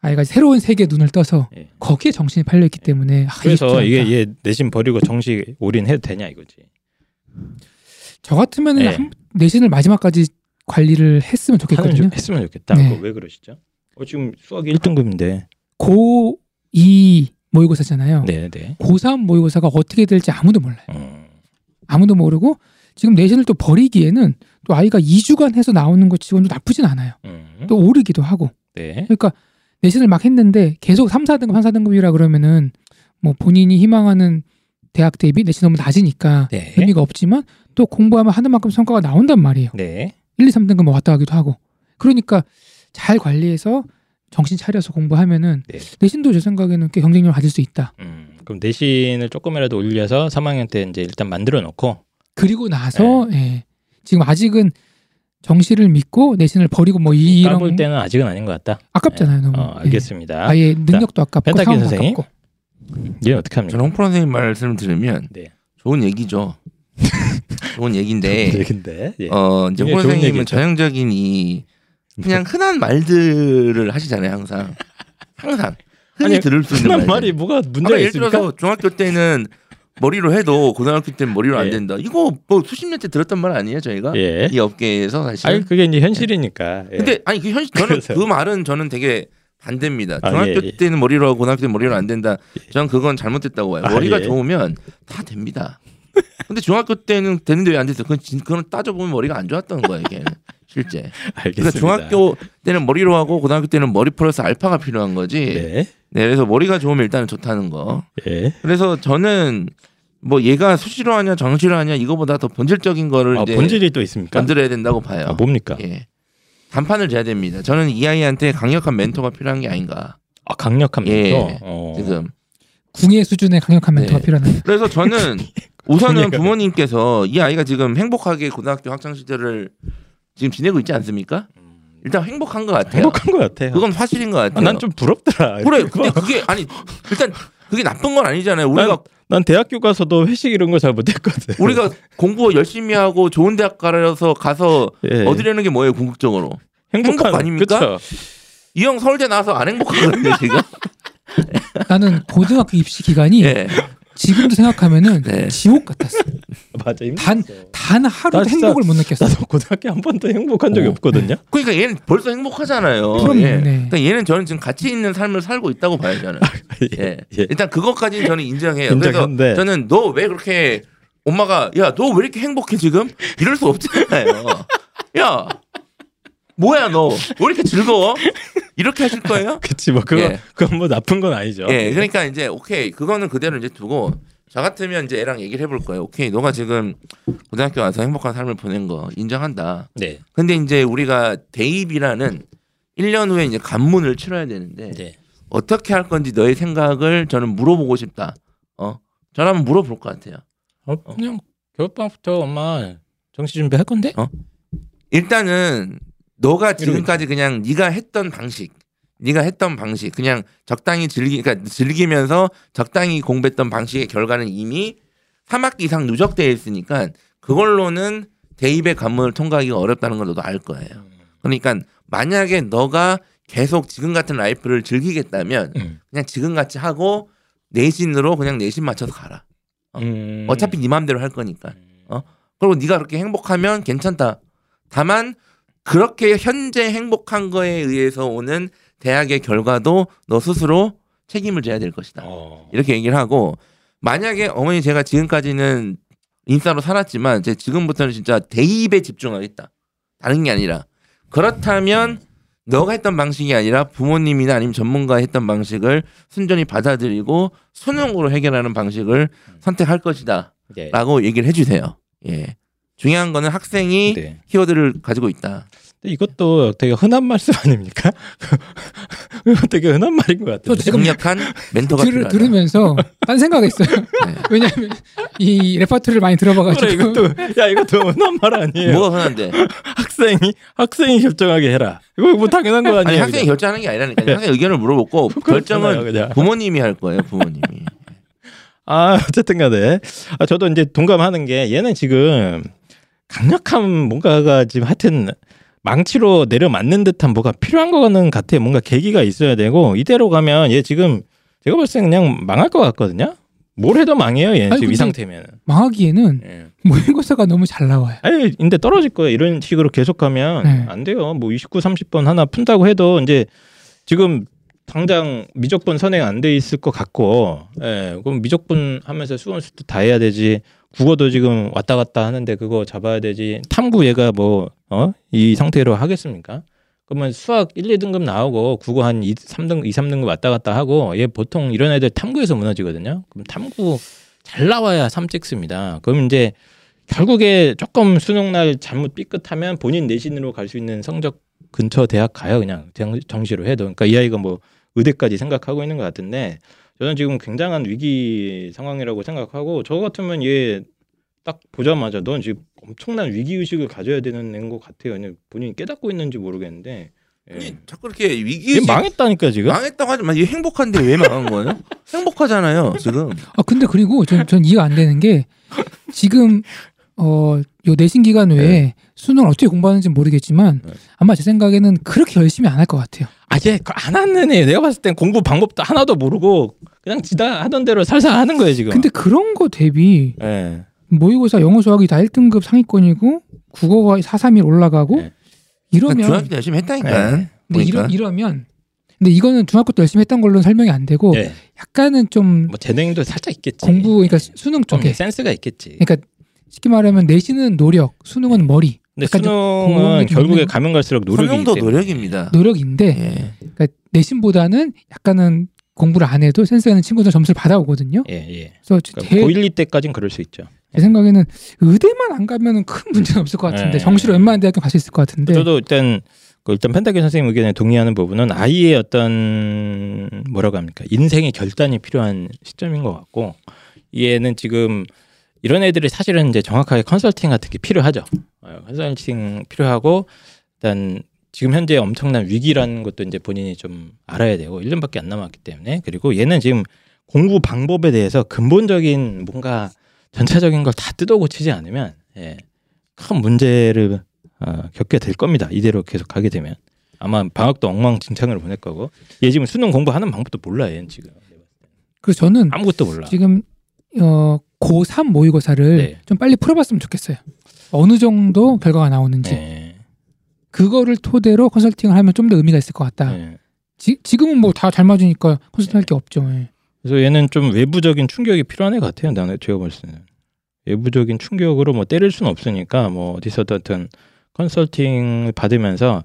아이가 새로운 세계에 눈을 떠서 예. 거기에 정신이 팔려 있기 때문에 아, 그래서 이게. 얘 내신 버리고 정시 올인해도 되냐 이거지. 저 같으면은 예. 한- 내신을 마지막까지 관리를 했으면 좋겠거든요. 좀 했으면 좋겠다. 네. 왜 그러시죠? 어, 지금 수학 1등급인데. 고2 모의고사잖아요. 네, 네. 고3 모의고사가 어떻게 될지 아무도 몰라요. 음. 아무도 모르고 지금 내신을 또 버리기에는 또 아이가 2주간 해서 나오는 것 치고는 나쁘진 않아요. 음. 또 오르기도 하고. 네. 그러니까 내신을 막 했는데 계속 3, 4등급, 3, 4등급이라 그러면은 뭐 본인이 희망하는 대학 대비 내신 너무 낮으니까 네. 의미가 없지만 또 공부하면 하는 만큼 성과가 나온단 말이에요. 네. 1, 2, 3등급 뭐 왔다 가기도 하고. 그러니까 잘 관리해서 정신 차려서 공부하면은 네. 내신도 제 생각에는 꽤 경쟁력을 가질 수 있다. 음. 그럼 내신을 조금이라도 올려서 3학년 때 이제 일단 만들어 놓고 그리고 나서 예. 지금 아직은 정시를 믿고 내신을 버리고 뭐 이- 이런 까볼 때는 아직은 아닌 것 같다. 아깝잖아요 너무. 어, 알겠습니다. 예. 아예 능력도 아깝고 펜타키 상황도 선생님. 아깝고. 얘는 어떻게 합니까? 저는 홍프로 선생님 말씀을 들으면 네. 좋은 얘기죠. <laughs> 좋은 얘기인데 네, 근데 예. 어 이제 홍프로 좋은 선생님은 얘기죠. 전형적인 이 그냥 흔한 말들을 하시잖아요 항상 항상 흔히 아니, 들을 수 있는 흔한 말들. 말이 뭐가 문제가 예를 있습니까? 들어서 중학교 때는 머리로 해도 고등학교 때는 머리로 안 예. 된다. 이거 뭐 수십 년째 들었던 말 아니에요 저희가 예. 이 업계에서 사실. 아니 그게 이제 현실이니까. 예. 근데 아니 그 현실 저는 그래서. 그 말은 저는 되게 반대입니다. 아, 중학교 예, 예. 때는 머리로 하고 고등학교 때는 머리로 안 된다. 저는 그건 잘못됐다고 봐요. 아, 머리가 예. 좋으면 다 됩니다. 근데 중학교 때는 되는데 왜 안 됐어? 그건 진- 그건 따져보면 머리가 안 좋았던 거예요. 이게 실제. 알겠습니다. 그러니까 중학교 때는 머리로 하고 고등학교 때는 머리 플러스 알파가 필요한 거지. 네. 네. 그래서 머리가 좋으면 일단은 좋다는 거. 예. 그래서 저는 뭐 얘가 수시로 하냐 정시로 하냐 이거보다 더 본질적인 거를 아, 이제 본질이 또 있습니까? 만들어야 된다고 봐요. 아, 뭡니까? 예. 단판을 재야 됩니다. 저는 이 아이한테 강력한 멘토가 필요한 게 아닌가. 아, 강력한 예. 멘토. 어. 지금. 궁예 수준의 강력한 멘토가 네. 필요하다. 그래서 저는 <laughs> 우선은 부모님께서 이 아이가 지금 행복하게 고등학교 학창 시절을 지금 지내고 있지 않습니까? 일단 행복한 것 같아요. 행복한 것 같아요. 그건 사실인 것 같아요. 아, 난좀 부럽더라. 그래. 근데 그게 아니 일단 그게 나쁜 건 아니잖아요. 우리가 난, 난 대학교 가서도 회식 이런 거 잘 못했거든. 우리가 공부 열심히 하고 좋은 대학 가서 가서 예. 얻으려는 게 뭐예요 궁극적으로 행복한 행복 아닙니까? 이 형 서울대 나와서 안 행복하거든요 지금 나는 고등학교 입시 기간이 예. 지금도 생각하면은 네. 지옥 같았어. <laughs> 맞아. 단, 힘들었어. 단 하루도 나 진짜- 행복을 못 느꼈어. 나도 고등학교 한 번도 행복한 적이 어. 없거든요. <laughs> 그러니까 얘는 벌써 행복하잖아요 그럼요, 예. 네. 그러니까 얘는 저는 지금 가치 있는 삶을 살고 있다고 봐요 저는 <laughs> 예. 예. 일단 그것까지는 저는 인정해요 인정한데. 그래서 저는 너 왜 그렇게 엄마가 야 너 왜 이렇게 행복해 지금 이럴 수 없잖아요 야 뭐야 너 왜 이렇게 즐거워 이렇게 하실 거예요 <laughs> 그치 뭐 그거 예. 그건 뭐 나쁜 건 아니죠. 예, 그러니까 이제 오케이 그거는 그대로 이제 두고 저 같으면 이제 애랑 얘기를 해볼 거예요. 오케이, 너가 지금 고등학교 와서 행복한 삶을 보낸 거 인정한다. 네. 근데 이제 우리가 대입이라는 1년 후에 이제 관문을 치러야 되는데 네. 어떻게 할 건지 너의 생각을 저는 물어보고 싶다. 어, 저라면 물어볼 것 같아요. 어, 그냥 겨울방학부터 엄마 정시 준비할 건데? 어? 일단은 너가 지금까지 그냥 네가 했던 방식, 네가 했던 방식, 그냥 적당히 즐기, 그러니까 즐기면서 적당히 공부했던 방식의 결과는 이미 3학기 이상 누적되어 있으니까 그걸로는 대입의 관문을 통과하기가 어렵다는 걸 너도 알 거예요. 그러니까 만약에 너가 계속 지금 같은 라이프를 즐기겠다면 음. 그냥 지금 같이 하고 내신으로 그냥 내신 맞춰서 가라. 음. 어차피 네 맘대로 할 거니까. 어? 그리고 네가 그렇게 행복하면 괜찮다. 다만 그렇게 현재 행복한 거에 의해서 오는 대학의 결과도 너 스스로 책임을 져야 될 것이다. 어. 이렇게 얘기를 하고 만약에 어머니 제가 지금까지는 인싸로 살았지만 제 지금부터는 진짜 대입에 집중하겠다. 다른 게 아니라 그렇다면 너가 했던 방식이 아니라 부모님이나 아니면 전문가 했던 방식을 순전히 받아들이고 수능으로 해결하는 방식을 선택할 것이다. 네. 라고 얘기를 해주세요. 예. 중요한 거는 학생이 네. 키워드를 가지고 있다. 이것도 되게 흔한 말씀 아닙니까? <laughs> 이거 되게 흔한 말인 것 같아요. 강력한 멘토가 들. 들으면서 딴 생각했어요. 네. <laughs> 왜냐하면 이 레퍼토리를 많이 들어봐가지고 그래, 이것도 야 이것도 흔한 말 아니에요. 뭐가 흔한데? 학생이 학생이 결정하게 해라. 이거 뭐 당연한 거 아니에요? 아니 학생이 그냥? 결정하는 게 아니라니까. 요 학생 의견을 물어보고 결정은 그냥. 부모님이 할 거예요. 부모님이. 아 어쨌든간에 아, 저도 이제 동감하는 게 얘는 지금 강력한 뭔가가 지금 하여튼 망치로 내려 맞는 듯한 뭐가 필요한 거는 같아요. 뭔가 계기가 있어야 되고 이대로 가면 얘 지금 제가 봤을 때 그냥 망할 것 같거든요. 뭘 해도 망해요. 얘 지금 이 상태면. 망하기에는 예. 모의고사가 너무 잘 나와요. 아니 근데 떨어질 거예요. 이런 식으로 계속하면 네. 안 돼요. 뭐 29, 30번 하나 푼다고 해도 이제 지금 당장 미적분 선행 안 돼 있을 것 같고, 예, 그럼 미적분 하면서 수원 수도 다 해야 되지. 국어도 지금 왔다 갔다 하는데 그거 잡아야 되지. 탐구 얘가 뭐, 어? 이 상태로 하겠습니까? 그러면 수학 1, 2등급 나오고 국어 한 2, 3등, 2, 3등급 왔다 갔다 하고 얘 보통 이런 애들 탐구에서 무너지거든요. 그럼 탐구 잘 나와야 3 찍습니다. 그럼 이제 결국에 조금 수능 날 잘못 삐끗하면 본인 내신으로 갈 수 있는 성적 근처 대학 가요 그냥 정- 정시로 해도 그러니까 이 아이가 뭐 의대까지 생각하고 있는 것 같은데 저는 지금 굉장한 위기 상황이라고 생각하고 저 같으면 얘 딱 보자마자 넌 지금 엄청난 위기 의식을 가져야 되는 것 같아요. 본인이 깨닫고 있는지 모르겠는데 예. 아니, 자꾸 이렇게 얘 위기 망했다니까 지금. 망했다고 하지만 이게 행복한데 왜 망한 거예요? <laughs> 행복하잖아요 지금. 아 근데 그리고 전, 전 이해가 안 되는 게 지금 어요 내신 기간 외에 수능을 어떻게 공부하는지 는 모르겠지만 네. 아마 제 생각에는 그렇게 열심히 안 할 것 같아요. 아예 안 하는 애. 내가 봤을 땐 공부 방법도 하나도 모르고 그냥 지다 하던 대로 살살 하는 거예요 지금. 근데 그런 거 대비 예. 모의고사 영어 수학이 다 1등급 상위권이고 국어가 4, 3일 올라가고 네. 이러면 중학교 때 열심히 했다니까. 네. 근데 이러. 이러면 근데 이거는 중학교 때 열심히 했던 걸로는 설명이 안 되고 예. 약간은 좀 뭐 재능도 살짝 있겠지. 공부 그러니까 수능 좀 쪽에 센스가 있겠지. 그러니까 쉽게 말하면 내신은 노력, 수능은 머리. 근데 수능은 결국에 가면 갈수록 노력이기 성형도. 노력입니다. 노력인데 예. 그러니까 내신보다는 약간은 공부를 안 해도 센스 있는 친구들 점수를 받아오거든요. 예, 예. 그래서 그러니까 제, 고1, 2 때까지는 그럴 수 있죠. 제 생각에는 의대만 안 가면은 큰 문제는 없을 것 같은데 네. 정시로 웬만한 대학교 갈 수 있을 것 같은데 저도 일단 그 일단 펜타기 선생님 의견에 동의하는 부분은 아이의 어떤 뭐라고 합니까 인생의 결단이 필요한 시점인 것 같고 얘는 지금 이런 애들이 사실은 이제 정확하게 컨설팅 같은 게 필요하죠. 어, 컨설팅 필요하고 일단 지금 현재 엄청난 위기라는 것도 이제 본인이 좀 알아야 되고 1년밖에 안 남았기 때문에 그리고 얘는 지금 공부 방법에 대해서 근본적인 뭔가 전체적인 걸 다 뜯어 고치지 않으면 예, 큰 문제를 어, 겪게 될 겁니다. 이대로 계속 가게 되면 아마 방학도 엉망진창으로 보낼 거고 얘 지금 수능 공부하는 방법도 몰라 얘는 지금 그래서 저는 아무것도 몰라. 지금 어, 고3 모의고사를 네. 좀 빨리 풀어봤으면 좋겠어요. 어느 정도 결과가 나오는지 네. 그거를 토대로 컨설팅을 하면 좀 더 의미가 있을 것 같다. 네. 지, 지금은 뭐 다 잘 맞으니까 컨설팅 할 게 없죠. 예. 그래서 얘는 좀 외부적인 충격이 필요한 애 같아요. 나는 제가 볼 때는 외부적인 충격으로 뭐 때릴 수는 없으니까 뭐 어디서든 어떤 컨설팅 받으면서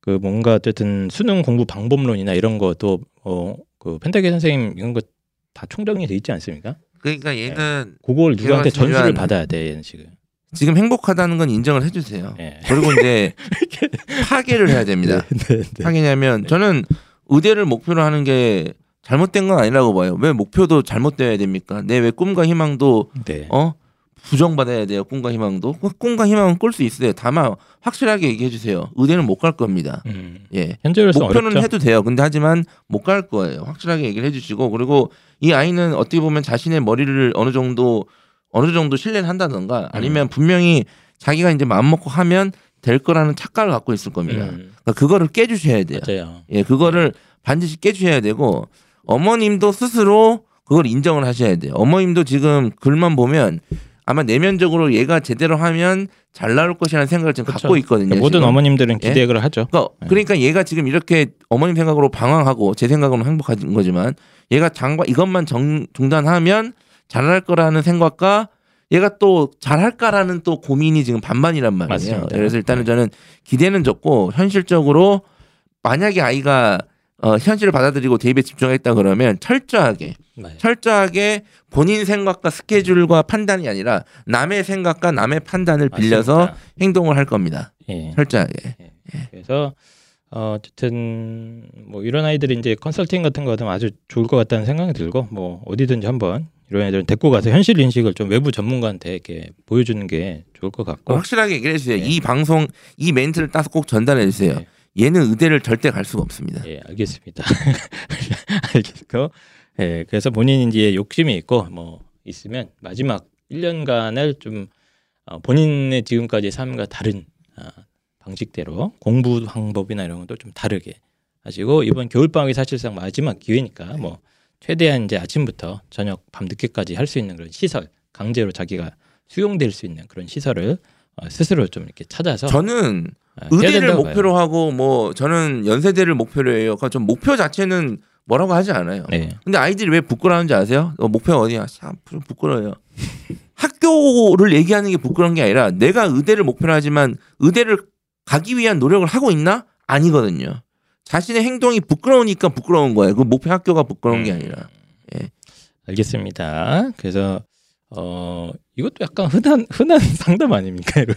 그 뭔가 어쨌든 수능 공부 방법론이나 이런 것도 어그 펜타기 선생님 이런 거 다 총정리 돼 있지 않습니까? 그러니까 얘는 그걸 누구한테 전수를 받아야 돼 얘는 지금. 지금 행복하다는 건 인정을 해주세요. 예. 그리고 이제 <laughs> 파괴를 해야 됩니다. 네, 네. 파괴냐면 저는 의대를 목표로 하는 게 잘못된 건 아니라고 봐요. 왜 목표도 잘못되어야 됩니까? 내 왜 꿈과 희망도 네. 어 부정받아야 돼요. 꿈과 희망도 그 꿈과 희망은 꿀 수 있어요. 다만 확실하게 얘기해 주세요. 의대는 못 갈 겁니다. 음. 예. 현재로서 목표는 어렵죠. 해도 돼요. 근데 하지만 못 갈 거예요. 확실하게 얘기를 해주시고 그리고 이 아이는 어떻게 보면 자신의 머리를 어느 정도 어느 정도 신뢰를 한다던가 아니면 음. 분명히 자기가 이제 마음 먹고 하면 될 거라는 착각을 갖고 있을 겁니다. 음, 그러니까 그거를 깨주셔야 돼요. 맞아요. 예, 그거를 반드시 깨주셔야 되고 어머님도 스스로 그걸 인정을 하셔야 돼요. 어머님도 지금 글만 보면 아마 내면적으로 얘가 제대로 하면 잘 나올 것이라는 생각을 지금 그쵸. 갖고 있거든요. 모든 지금. 어머님들은 예? 기대를 하죠. 그러니까, 네. 그러니까 얘가 지금 이렇게 어머님 생각으로 방황하고 제 생각으로는 행복한 거지만 얘가 장과 이것만 정, 중단하면 잘할 거라는 생각과 얘가 또 잘할까라는 또 고민이 지금 반반이란 말이에요. 맞습니다. 그래서 일단은 네. 저는 기대는 적고 현실적으로 만약에 아이가 어, 현실을 받아들이고 대입에 집중했다 그러면 철저하게 네. 철저하게 본인 생각과 스케줄과 판단이 아니라 남의 생각과 남의 판단을 빌려서 맞습니다. 행동을 할 겁니다. 예. 철저하게. 그래서 어, 어쨌든 뭐 이런 아이들이 이제 컨설팅 같은 거 하면 아주 좋을 것 같다는 생각이 들고 뭐 어디든지 한번 이런 애들은 데리고 가서 현실 인식을 좀 외부 전문가한테 이렇게 보여주는 게 좋을 것 같고 확실하게 얘기해 주세요. 네. 이 방송 이 멘트를 따서 꼭 전달해 주세요. 네. 얘는 의대를 절대 갈 수가 없습니다. 예, 알겠습니다. <laughs> 알겠고, 예, 그래서 본인 이제 욕심이 있고 뭐 있으면 마지막 1년간을 좀 어, 본인의 지금까지 삶과 다른 아, 방식대로 공부 방법이나 이런 것도 좀 다르게 하시고 이번 겨울 방학이 사실상 마지막 기회니까 뭐 최대한 이제 아침부터 저녁 밤 늦게까지 할 수 있는 그런 시설 강제로 자기가 수용될 수 있는 그런 시설을 어, 스스로 좀 이렇게 찾아서 저는 어, 의대를 된다고 목표로 하고 뭐 저는 연세대를 목표로 해요. 그러니까 좀 목표 자체는 뭐라고 하지 않아요. 봐요. 네. 근데 아이들이 왜 부끄러운지 아세요? 어, 목표가 어디야? 참좀 부끄러워요. <laughs> 학교를 얘기하는 게 부끄러운 게 아니라 내가 의대를 목표로 하지만 의대를 가기 위한 노력을 하고 있나? 아니거든요. 자신의 행동이 부끄러우니까 부끄러운 거예요. 그 목표 학교가 부끄러운 게 음. 아니라. 알겠습니다. 그래서 어 이것도 약간 흔한 흔한 <laughs> 상담 아닙니까? 이런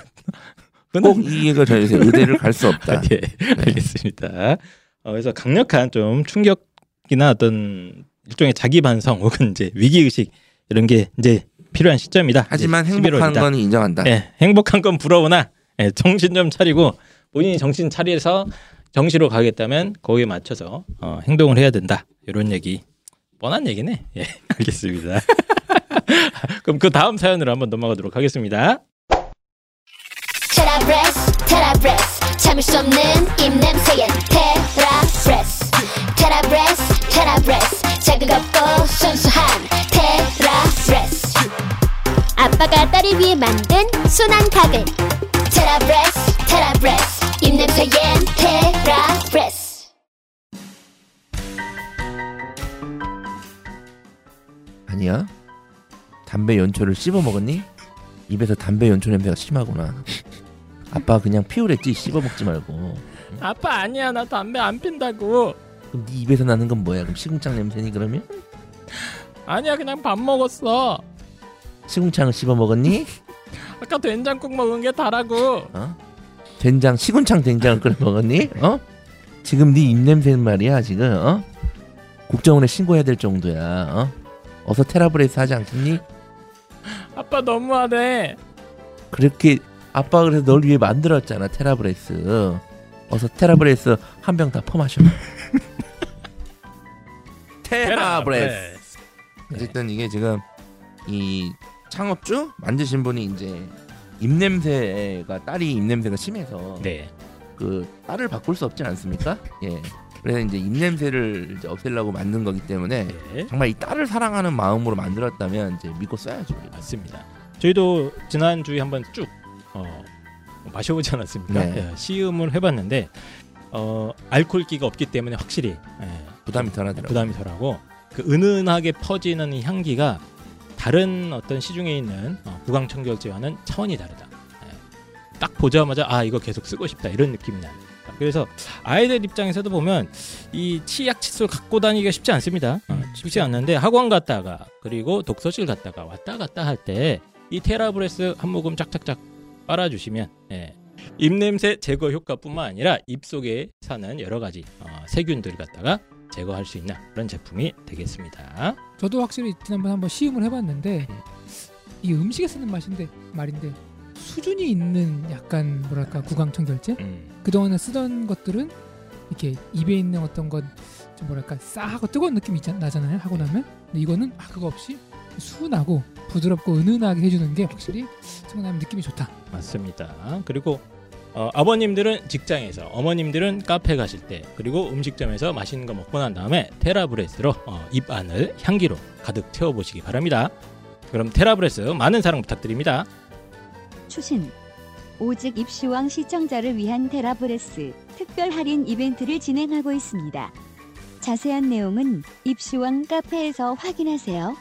꼭이 얘기를 전해주세요. 의대를 갈 수 없다. <laughs> 예, 알겠습니다. 어, 그래서 강력한 좀 충격이나 어떤 일종의 자기 반성 혹은 이제 위기 의식 이런 게 이제 필요한 시점이다. 하지만 이제 행복한 11월이다. 건 인정한다. 예, 행복한 건 부러우나 예, 정신 좀 차리고 본인이 정신 차려서 정시로 가겠다면 거기에 맞춰서 어, 행동을 해야 된다. 이런 얘기 뻔한 얘기네. 예, <laughs> 알겠습니다. <laughs> 그럼 그 다음 사연으로 한번 넘어가도록 하겠습니다. 테라 브레스 테라 브레스. 참을 수 없는 입냄새엔 테라 브레스. 테라 브레스 테라 브레스. 자극 없고 순수한 테라 브레스. 아빠가 딸을 위해 만든 순한 가글. 테라 브레스 테라 브레스. 입냄새엔 테라 브레스. 아니야. 담배 연초를 씹어 먹었니? 입에서 담배 연초 냄새가 심하구나. 아빠 그냥 피우랬지 씹어 먹지 말고. 아빠 아니야 나 담배 안 핀다고. 그럼 네 입에서 나는 건 뭐야? 그럼 시궁창 냄새니 그러면? 아니야 그냥 밥 먹었어. 시궁창을 씹어 먹었니? 아까 된장국 먹은 게 다라고. 어? 된장 시궁창 된장을 끓여 먹었니? 어? 지금 네 입냄새는 말이야 지금 어? 국정원에 신고해야 될 정도야. 어? 어서 TheraBreath 하지 않겠니? 아빠 너무하네. 그렇게 아빠가 그래서 널 위해 만들었잖아 TheraBreath. 어서 TheraBreath 한 병 다 퍼마셔. <laughs> 테라브레스. 어쨌든 이게 지금 이 창업주 만드신 분이 이제 입냄새가 딸이 입냄새가 심해서 네. 그 딸을 바꿀 수 없지 않습니까? 예. 그래서 이제 입냄새를 이제 없애려고 만든 거기 때문에 네. 정말 이 딸을 사랑하는 마음으로 만들었다면 이제 믿고 써야죠. 우리가. 맞습니다. 저희도 지난 주에 한번 쭉 어, 마셔보지 않았습니까? 네. 예, 시음을 해봤는데 어, 알코올기가 없기 때문에 확실히 예, 부담이 덜하더라고요. 부담이 덜하고 그 은은하게 퍼지는 이 향기가 다른 어떤 시중에 있는 어, 구강청결제와는 차원이 다르다. 예. 딱 보자마자 아 이거 계속 쓰고 싶다 이런 느낌이 납니다. 그래서 아이들 입장에서도 보면 이 치약 칫솔 갖고 다니기가 쉽지 않습니다. 어, 쉽지 않는데 학원 갔다가 그리고 독서실 갔다가 왔다 갔다 할 때 이 테라브레스 한 모금 짝짝짝 빨아주시면 예, 입냄새 제거 효과뿐만 아니라 입 속에 사는 여러 가지 어, 세균들 갖다가 제거할 수 있는 그런 제품이 되겠습니다. 저도 확실히 지난번 한번 시음을 해봤는데 음. 이 음식에 쓰는 맛인데 말인데 수준이 있는 약간 뭐랄까 구강청 결제 음, 그동안에 쓰던 것들은 이렇게 입에 있는 어떤 건좀 뭐랄까 싸하고 뜨거운 느낌이 있잖, 나잖아요 하고 나면 근데 이거는 아 그거 없이 순하고 부드럽고 은은하게 해주는 게 확실히 쓰고 나면 느낌이 좋다 맞습니다. 그리고 어, 아버님들은 직장에서 어머님들은 카페 가실 때 그리고 음식점에서 맛있는 거 먹고 난 다음에 테라브레스로 어, 입 안을 향기로 가득 채워보시기 바랍니다. 그럼 테라브레스 많은 사랑 부탁드립니다. 추신 오직 입시왕 시청자를 위한 테라브레스 특별 할인 이벤트를 진행하고 있습니다. 자세한 내용은 입시왕 카페에서 확인하세요.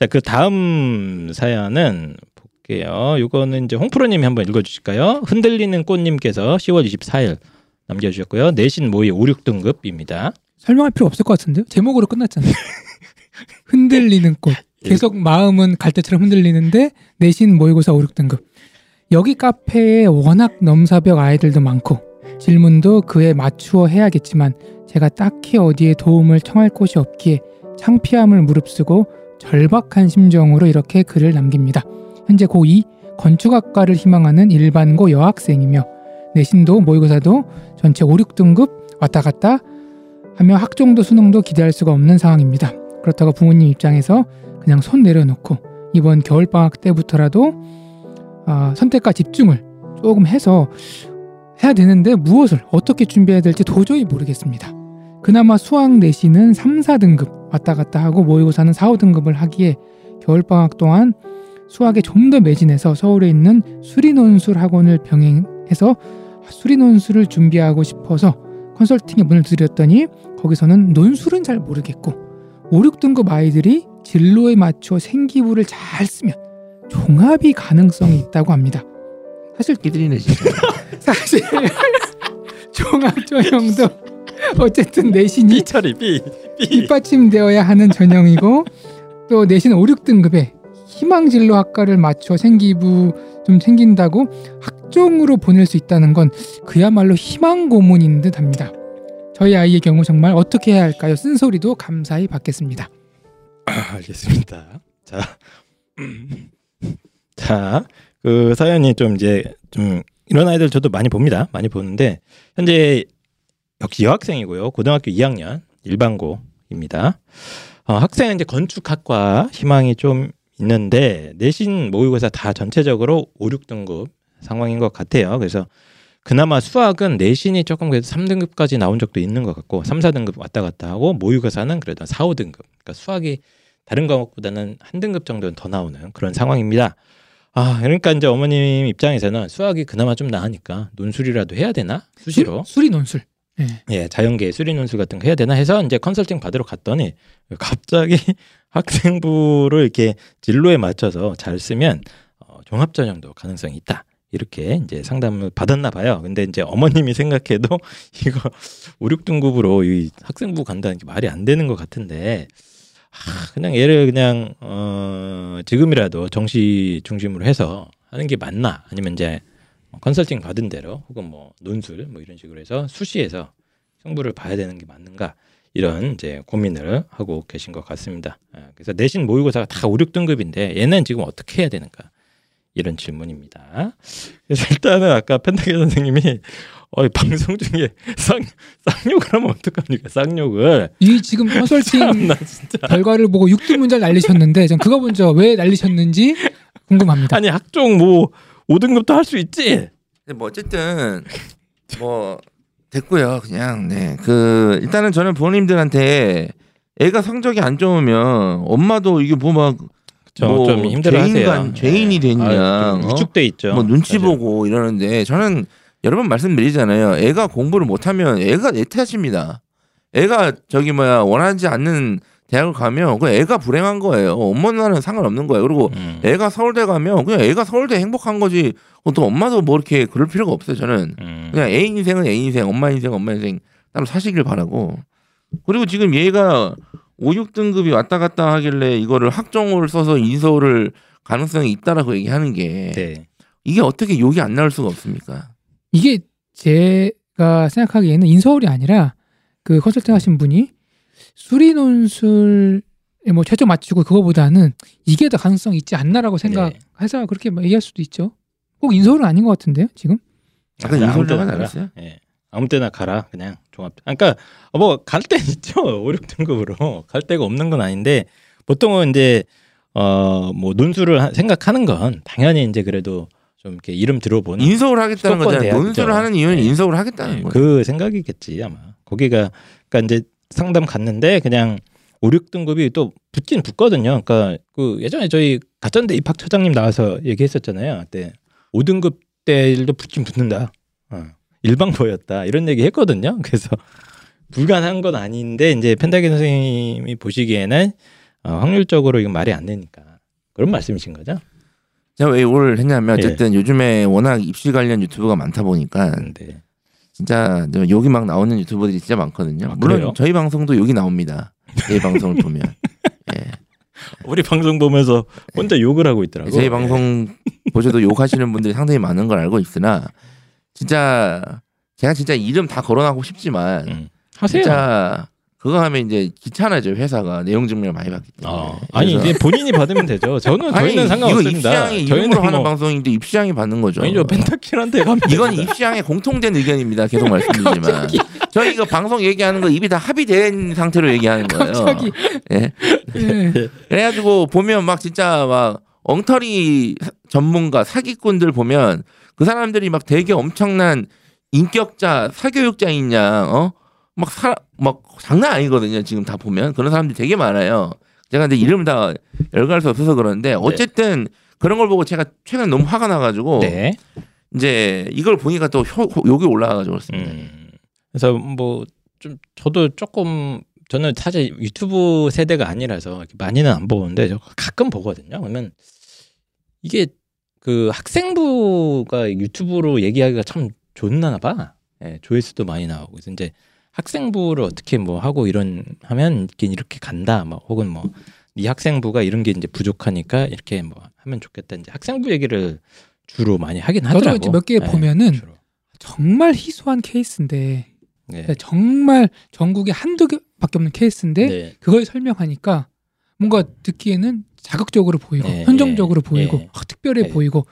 자, 그 다음 사연은 볼게요. 이거는 이제 홍프로님이 한번 읽어주실까요? 흔들리는 꽃님께서 10월 24일 남겨주셨고요. 내신 모의 5, 6등급입니다. 설명할 필요 없을 것 같은데요 제목으로 끝났잖아요 <laughs> 흔들리는 꽃 계속 마음은 갈대처럼 흔들리는데 내신 모의고사 5, 6등급 여기 카페에 워낙 넘사벽 아이들도 많고 질문도 그에 맞추어 해야겠지만 제가 딱히 어디에 도움을 청할 곳이 없기에 창피함을 무릅쓰고 절박한 심정으로 이렇게 글을 남깁니다. 현재 고2 건축학과를 희망하는 일반고 여학생이며 내신도 모의고사도 전체 5, 6등급 왔다 갔다 하며 학종도 수능도 기대할 수가 없는 상황입니다. 그렇다고 부모님 입장에서 그냥 손 내려놓고 이번 겨울방학 때부터라도 아, 선택과 집중을 조금 해서 해야 되는데 무엇을 어떻게 준비해야 될지 도저히 모르겠습니다. 그나마 수학 내신은 3, 4등급 왔다 갔다 하고 모의고사는 4, 5등급을 하기에 겨울방학 동안 수학에 좀 더 매진해서 서울에 있는 수리논술 학원을 병행해서 수리논술을 준비하고 싶어서 컨설팅에 문을 두드렸더니 거기서는 논술은 잘 모르겠고 5, 6등급 아이들이 진로에 맞춰 생기부를 잘 쓰면 종합이 가능성이 있다고 합니다. 사실 끼들이네 진짜. 사실 <laughs> 종합 전형도 <laughs> 어쨌든 내신이 삐처리 삐. 삐. 뒷받침되어야 하는 전형이고 또 내신 5, 6등급에 희망진로 학과를 맞춰 생기부 좀 챙긴다고 학종으로 보낼 수 있다는 건 그야말로 희망 고문인 듯합니다. 저희 아이의 경우 정말 어떻게 해야 할까요? 쓴소리도 감사히 받겠습니다. 아, 알겠습니다. 자, <clears throat> 자, 그 사연이 좀 이제 좀 이런 아이들 저도 많이 봅니다. 많이 보는데 현재 역시 여학생이고요. 고등학교 2학년 일반고입니다. 어, 학생은 이제 건축학과 희망이 좀 있는데 내신 모의고사 다 전체적으로 5, 6등급 상황인 것 같아요. 그래서 그나마 수학은 내신이 조금 그래도 3등급까지 나온 적도 있는 것 같고 3, 4등급 왔다 갔다 하고 모의고사는 그래도 4, 5등급. 그러니까 수학이 다른 과목보다는 한 등급 정도는 더 나오는 그런 상황입니다. 아, 그러니까 이제 어머님 입장에서는 수학이 그나마 좀 나으니까 논술이라도 해야 되나? 수시로. 수, 수리 논술. 예. 예, 자연계 수리 논술 같은 거 해야 되나 해서 이제 컨설팅 받으러 갔더니 갑자기 <laughs> 학생부를 이렇게 진로에 맞춰서 잘 쓰면 어, 종합 전형도 가능성이 있다. 이렇게 이제 상담을 받았나 봐요. 근데 이제 어머님이 생각해도 <laughs> 이거 5, 6등급으로 이 학생부 간다는 게 말이 안 되는 것 같은데 아, 그냥 얘를 그냥 어, 지금이라도 정시 중심으로 해서 하는 게 맞나? 아니면 이제 컨설팅 받은 대로 혹은 뭐 논술 뭐 이런 식으로 해서 수시에서 형부를 봐야 되는 게 맞는가 이런 이제 고민을 하고 계신 것 같습니다. 예, 그래서 내신 모의고사가 다 5, 6등급인데 얘는 지금 어떻게 해야 되는가 이런 질문입니다. 그래서 일단은 아까 펜타게 선생님이 어, 방송 중에 쌍, 쌍욕을 하면 어떡합니까? 쌍욕을. 이 지금 컨설팅. 결과를 보고 6등 문제를 날리셨는데 전 그거 먼저 왜 날리셨는지 궁금합니다. 아니 학종 뭐 5등급도 할 수 있지. 근데 뭐 어쨌든 뭐 됐고요. 그냥 네. 그 일단은 저는 부모님들한테 애가 성적이 안 좋으면 엄마도 이게 뭐막 뭐 저좀 힘들어하세요. 죄인이 됐냐, 아, 좀 어? 위축돼 있죠. 뭐 눈치 사실. 보고 이러는데 저는 여러 번 말씀드리잖아요. 애가 공부를 못하면 애가 내 탓입니다. 애가 저기 뭐야 원하지 않는 대학을 가면 그 애가 불행한 거예요. 엄마는 상관없는 거예요. 그리고 음. 애가 서울대 가면 그냥 애가 서울대 행복한 거지. 또 엄마도 뭐 이렇게 그럴 필요가 없어요. 저는 음. 그냥 애 인생은 애 인생, 엄마 인생 엄마 인생 따로 사시길 바라고. 그리고 지금 얘가 5, 6등급이 왔다 갔다 하길래 이거를 학종호를 써서 인서울을 가능성이 있다라고 얘기하는 게 네. 이게 어떻게 욕이 안 나올 수가 없습니까? 이게 제가 생각하기에는 인서울이 아니라 그 컨설팅 하신 분이 수리 논술에 뭐 최저 맞추고 그거보다는 이게 더 가능성 있지 않나라고 생각해서 그렇게 뭐 얘기할 수도 있죠. 꼭 인서울은 아닌 것 같은데요, 지금? 약간 그냥 아무 인서울 때나 나가 가라. 나갔어요? 예. 아무 때나 가라 그냥 종합. 그러니까 뭐 갈 때 있죠 <laughs> 5, 6등급으로 갈 데가 없는 건 아닌데 보통은 이제 어뭐 논술을 하- 생각하는 건 당연히 이제 그래도 좀 이렇게 이름 들어보는 인서울 하겠다는 거잖아요. 논술을 하는 이유는 네. 인서울 하겠다는 예, 거예요. 그 생각이겠지 아마. 거기가 그러니까 이제 상담 갔는데 그냥 5, 6등급이 또 붙긴 붙거든요. 그러니까 그 예전에 저희 가전대 입학 처장님 나와서 얘기했었잖아요. 그때 5등급 때도 붙긴 붙는다. 어. 일방보였다 이런 얘기 했거든요. 그래서 불가능한 건 아닌데 이제 펜타기 선생님이 보시기에는 어, 확률적으로 이건 말이 안 되니까 그런 말씀이신 거죠? 제가 왜 이걸 했냐면 예. 어쨌든 요즘에 워낙 입시 관련 유튜브가 많다 보니까 네. 진짜 욕이 막 나오는 유튜버들이 진짜 많거든요. 아, 물론? 저희 방송도 욕이 나옵니다. 제 방송을 보면 <laughs> 예. 우리 방송 보면서 혼자 욕을 하고 있더라고. 저희 예. 방송 보셔도 욕하시는 분들이 상당히 많은 걸 알고 있으나 진짜 제가 진짜 이름 다 거론하고 싶지만 음. 하세요. 진짜 그거 하면 이제 귀찮아져 회사가 내용 증명을 많이 받기 때문에. 어. 아니 이제 본인이 받으면 되죠. 저는 저희는 아니, 상관없습니다. 저희는 이름으로 하는 뭐- 방송인데 입시양이 받는 거죠. 아니죠 펜타킬한테 가면 이건 입시양의 공통된 의견입니다. 계속 말씀드리지만 저희 이거 방송 얘기하는 거 입이 다 합의된 상태로 얘기하는 거예요. 갑자기 예. 예. 그래가지고 보면 막 진짜 막 엉터리 사- 전문가 사기꾼들 보면 그 사람들이 막 되게 엄청난 인격자 사교육자인 양 어? 막 사, 막 장난 아니거든요. 지금 다 보면 그런 사람들이 되게 많아요. 제가 근데 이름을 다 열갈 수 없어서 그러는데 어쨌든 그런 걸 보고 제가 최근 에 너무 화가 나가지고 네. 이제 이걸 보니까 또 효, 욕이 올라가가지고 그렇습니다. 음. 그래서 뭐 좀 저도 조금 저는 사실 유튜브 세대가 아니라서 많이는 안 보는데 저 가끔 보거든요. 그러면 이게 그 학생부가 유튜브로 얘기하기가 참 좋나 봐. 예, 조회수도 많이 나오고 그래서 이제 학생부를 어떻게 뭐 하고 이런 하면 이렇게 간다. 뭐 혹은 뭐 이 학생부가 이런 게 이제 부족하니까 이렇게 뭐 하면 좋겠다. 이제 학생부 얘기를 주로 많이 하긴 하더라고. 이제 몇개 예, 보면은 주로. 정말 희소한 케이스인데 네. 정말 전국에 한두 개밖에 없는 케이스인데 네. 그걸 설명하니까 뭔가 듣기에는 자극적으로 보이고 네, 현정적으로 네, 보이고 네. 아, 특별해 네. 보이고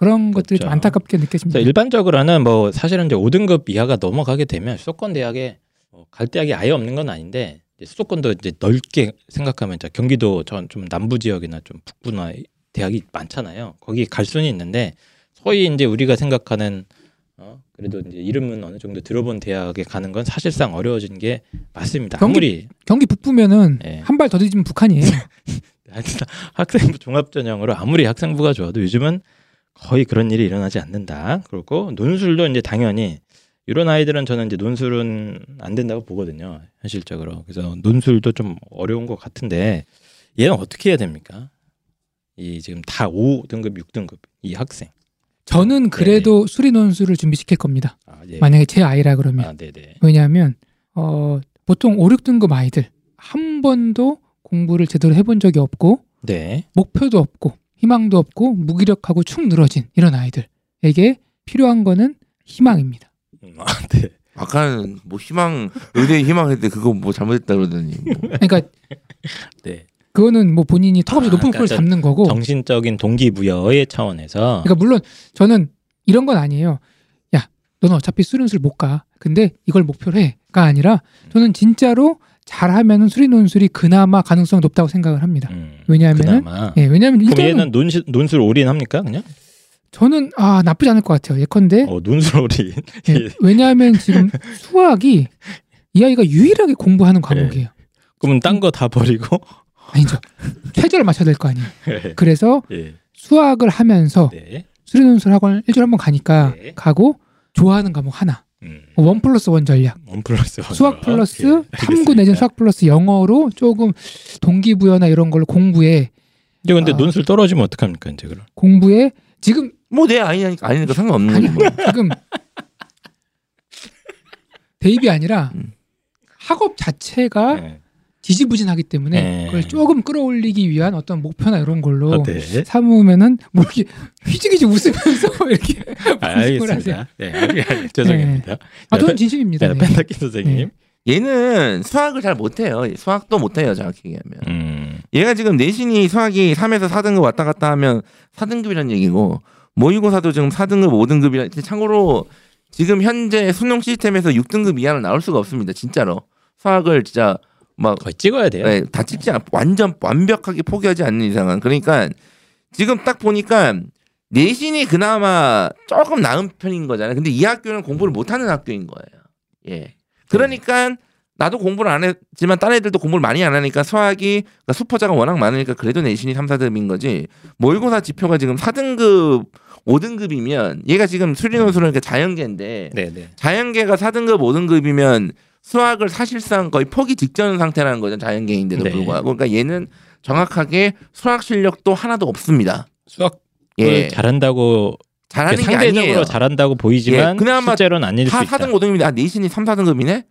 그런 것들이 좀 그렇죠. 안타깝게 느껴집니다. 일반적으로는 뭐 사실은 이제 5등급 이하가 넘어가게 되면 수도권 대학에 뭐갈 대학이 아예 없는 건 아닌데 이제 수도권도 이제 넓게 생각하면 이제 경기도 전 좀 남부 지역이나 좀 북부나 대학이 많잖아요. 거기 갈 수는 있는데 소위 이제 우리가 생각하는 어 그래도 이제 이름은 어느 정도 들어본 대학에 가는 건 사실상 어려워진 게 맞습니다. 경기- 아무리 경기 북부면은 네. 한발 더 뒤지면 북한이에요. <laughs> 학생부 종합 전형으로 아무리 학생부가 좋아도 요즘은 거의 그런 일이 일어나지 않는다. 그리고 논술도 이제 당연히 이런 아이들은 저는 이제 논술은 안 된다고 보거든요. 현실적으로. 그래서 논술도 좀 어려운 것 같은데 얘는 어떻게 해야 됩니까? 이 지금 다 5등급, 6등급 이 학생. 저는 그래도 수리 논술을 준비시킬 겁니다. 아, 예. 만약에 제 아이라 그러면 아, 네네. 왜냐하면 어, 보통 5, 6등급 아이들 한 번도 공부를 제대로 해본 적이 없고 네. 목표도 없고 희망도 없고 무기력하고 축 늘어진 이런 아이들에게 필요한 거는 희망입니다. 음, 아, 네. 아까는 뭐 희망 의대에 희망했는데 그거 뭐 잘못했다 그러더니 뭐. 그러니까 <laughs> 네. 그거는 뭐 본인이 턱없이 아, 높은 그러니까 잡는 거고 정신적인 동기부여의 차원에서 그러니까 물론 저는 이런 건 아니에요. 야, 너는 어차피 수련술 못 가. 근데 이걸 목표로 해가 아니라 저는 진짜로 잘하면은 수리 논술이 그나마 가능성이 높다고 생각을 합니다. 음, 왜냐하면은 그나마. 예, 왜냐하면 그럼 얘는 논술, 논술 올인합니까 그냥? 저는 아 나쁘지 않을 것 같아요. 예컨대 어 논술 올인. 예, 왜냐하면 지금 <laughs> 수학이 이 아이가 유일하게 공부하는 과목이에요. 그러면 딴 거 다 버리고. 아니죠. 최저를 맞춰야 될 거 아니에요. 예. 그래서 예. 수학을 하면서 네. 수리 논술 학원 일주일에 한 번 가니까 네. 가고 좋아하는 과목 하나. 음. one plus one 전략. one plus one. 수학 플러스 오케이. 탐구 내지는 알겠습니다. 수학 플러스 영어로 조금 동기부여나 이런 걸로 공부에 이제 근데 아. 논술 떨어지면 어떡합니까 이제 그럼? 공부에 지금 뭐내 아니니까 아니니까 상관없는 거지 뭐. 지금 대입이 아니라 음. 학업 자체가 네. 지지부진하기 때문에 네. 그걸 조금 끌어올리기 위한 어떤 목표나 이런 걸로 어, 네. 삼으면은 뭐 이렇게 휘지기지 웃으면서 이렇게 아, <laughs> 말씀을 하세요. 알겠습니다. 네, 아니, 아니, 죄송합니다. 아, 저는 네, 진심입니다. 네, 네. 펜타키 선생님. 얘는 수학을 잘 못해요. 수학도 못해요. 정확히 얘기하면. 음. 얘가 지금 내신이 수학이 3에서 4등급 왔다 갔다 하면 4등급이란 얘기고 모의고사도 지금 4등급, 5등급이라 참고로 지금 현재 수능 시스템에서 6등급 이하는 나올 수가 없습니다. 진짜로. 수학을 진짜 막 거의 찍어야 돼요. 네, 다 찍지 않, 완전 완벽하게 포기하지 않는 이상은 그러니까 지금 딱 보니까 내신이 그나마 조금 나은 편인 거잖아요. 근데 이 학교는 공부를 못하는 학교인 거예요. 예. 그러니까 나도 공부를 안 했지만 다른 애들도 공부를 많이 안 하니까 수학이 그러니까 수포자가 워낙 많으니까 그래도 내신이 3, 4등급인 거지. 모의고사 지표가 지금 4등급, 5등급이면 얘가 지금 수리노수는 그 자연계인데 네, 네. 자연계가 4등급, 5등급이면 수학을 사실상 거의 포기 직전 상태라는 거죠. 자연계인데도 네. 불구하고. 그러니까 얘는 정확하게 수학 실력도 하나도 없습니다. 수학 예. 잘한다고 잘하는 게 상대적으로 아니에요. 잘한다고 보이지만 예, 그나마 실제로는 아닐 수다 있다. 4등, 5등급인데 아, 내신이 3, 4등급이네?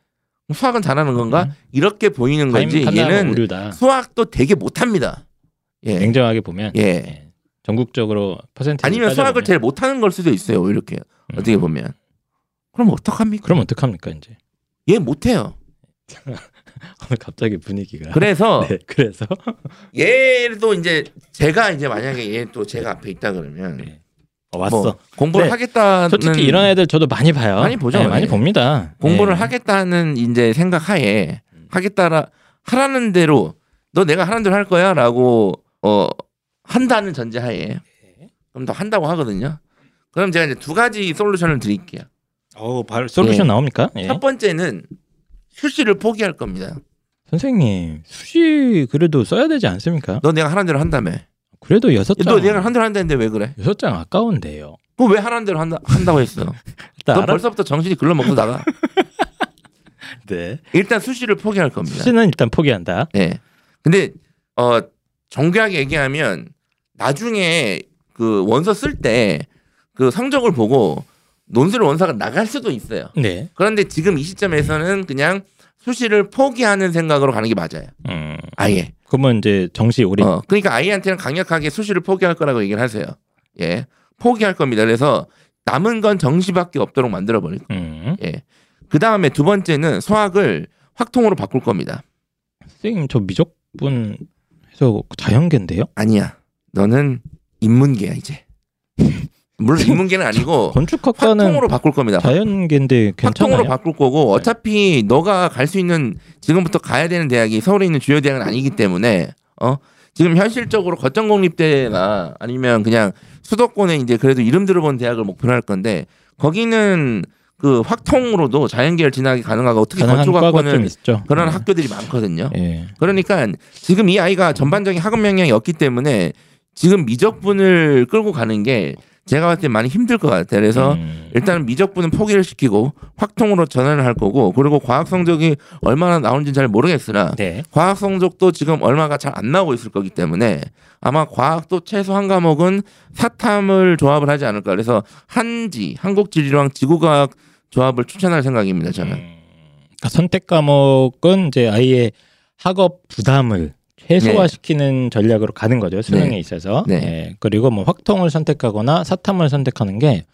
수학은 잘하는 건가? 음. 이렇게 보이는. 판단은 얘는 오류다. 수학도 되게 못합니다. 예. 냉정하게 보면 예. 예. 전국적으로 퍼센트 아니면 수학을 제일 못하는 걸 수도 있어요. 이렇게 어떻게 보면. 그럼 어떡합니까? 음. 그럼 어떡합니까 이제 얘 못해요. <laughs> 갑자기 분위기가 그래서 <laughs> 네 그래서 <laughs> 얘도 이제 제가 이제 만약에 얘 또 제가 앞에 있다 그러면 네. 어, 왔어 뭐 공부를 네. 하겠다는 솔직히 이런 애들 저도 많이 봐요 많이 보죠. 네, 많이 예. 봅니다 공부를 예. 하겠다는 이제 생각하에 음. 하겠다라 하라는 대로 너 내가 하라는 대로 할 거야라고 어 한다는 전제하에 네. 그럼 더 한다고 하거든요. 그럼 제가 이제 두 가지 솔루션을 드릴게요. 어 바로 솔루션 예. 나옵니까 예. 첫 번째는 수시를 포기할 겁니다. 선생님 수시 그래도 써야 되지 않습니까 너 내가 하라는 대로 한다며. 그래도 여섯 장 너 내가 하라는 대로 한다는데 왜 그래? 여섯 장 아까운데요 그거 왜 하라는 대로 한다, 한다고 했어? <laughs> 너 알아... 벌써부터 정신이 글러 먹고 나가. <laughs> 네. 일단 수시를 포기할 겁니다. 수시는 일단 포기한다 예. 근데 어 정교하게 얘기하면 나중에 그 원서 쓸 때 그 성적을 보고 논술 원서가 나갈 수도 있어요. 네 그런데 지금 이 시점에서는 그냥 수시를 포기하는 생각으로 가는 게 맞아요. 음. 아예. 그러면 이제 정시 우리 어, 그러니까 아이한테는 강력하게 수시를 포기할 거라고 얘기를 하세요. 예. 포기할 겁니다. 그래서 남은 건 정시밖에 없도록 만들어 버릴 거예요. 음. 예. 그 다음에 두 번째는 수학을 확통으로 바꿀 겁니다. 선생님 저 미적분 해서 자연계인데요 아니야. 너는 인문계야 이제. <laughs> 물론 인문계는 아니고 건축학과는 확통으로 바꿀 겁니다. 자연계인데 괜찮아요 확통으로 바꿀 거고 어차피 너가 갈 수 있는 지금부터 가야 되는 대학이 서울에 있는 주요 대학은 아니기 때문에 어 지금 현실적으로 거점 공립대나 아니면 그냥 수도권에 이제 그래도 이름 들어본 대학을 목표로 할 건데 거기는 그 확통으로도 자연계를 진학이 가능하고 특히 건축학과는 그런 네. 학교들이 많거든요. 예. 그러니까 지금 이 아이가 전반적인 학업 역량이 없기 때문에 지금 미적분을 끌고 가는 게 제가 봤을 때 많이 힘들 것 같아요. 그래서 음. 일단은 미적분은 포기를 시키고 확통으로 전환을 할 거고 그리고 과학 성적이 얼마나 나오는지 잘 모르겠으나 네. 과학 성적도 지금 얼마가 잘 안 나오고 있을 거기 때문에 아마 과학도 최소 한 과목은 사탐을 조합을 하지 않을까 그래서 한지 한국지리랑 지구과학 조합을 추천할 생각입니다 저는 음. 그러니까 선택 과목은 이제 아이의 학업 부담을 최소화시키는 전략으로 가는 거죠 수능에 네. 있어서 네. 예. 그리고 뭐 확통을 선택하거나 사탐을 선택하는 게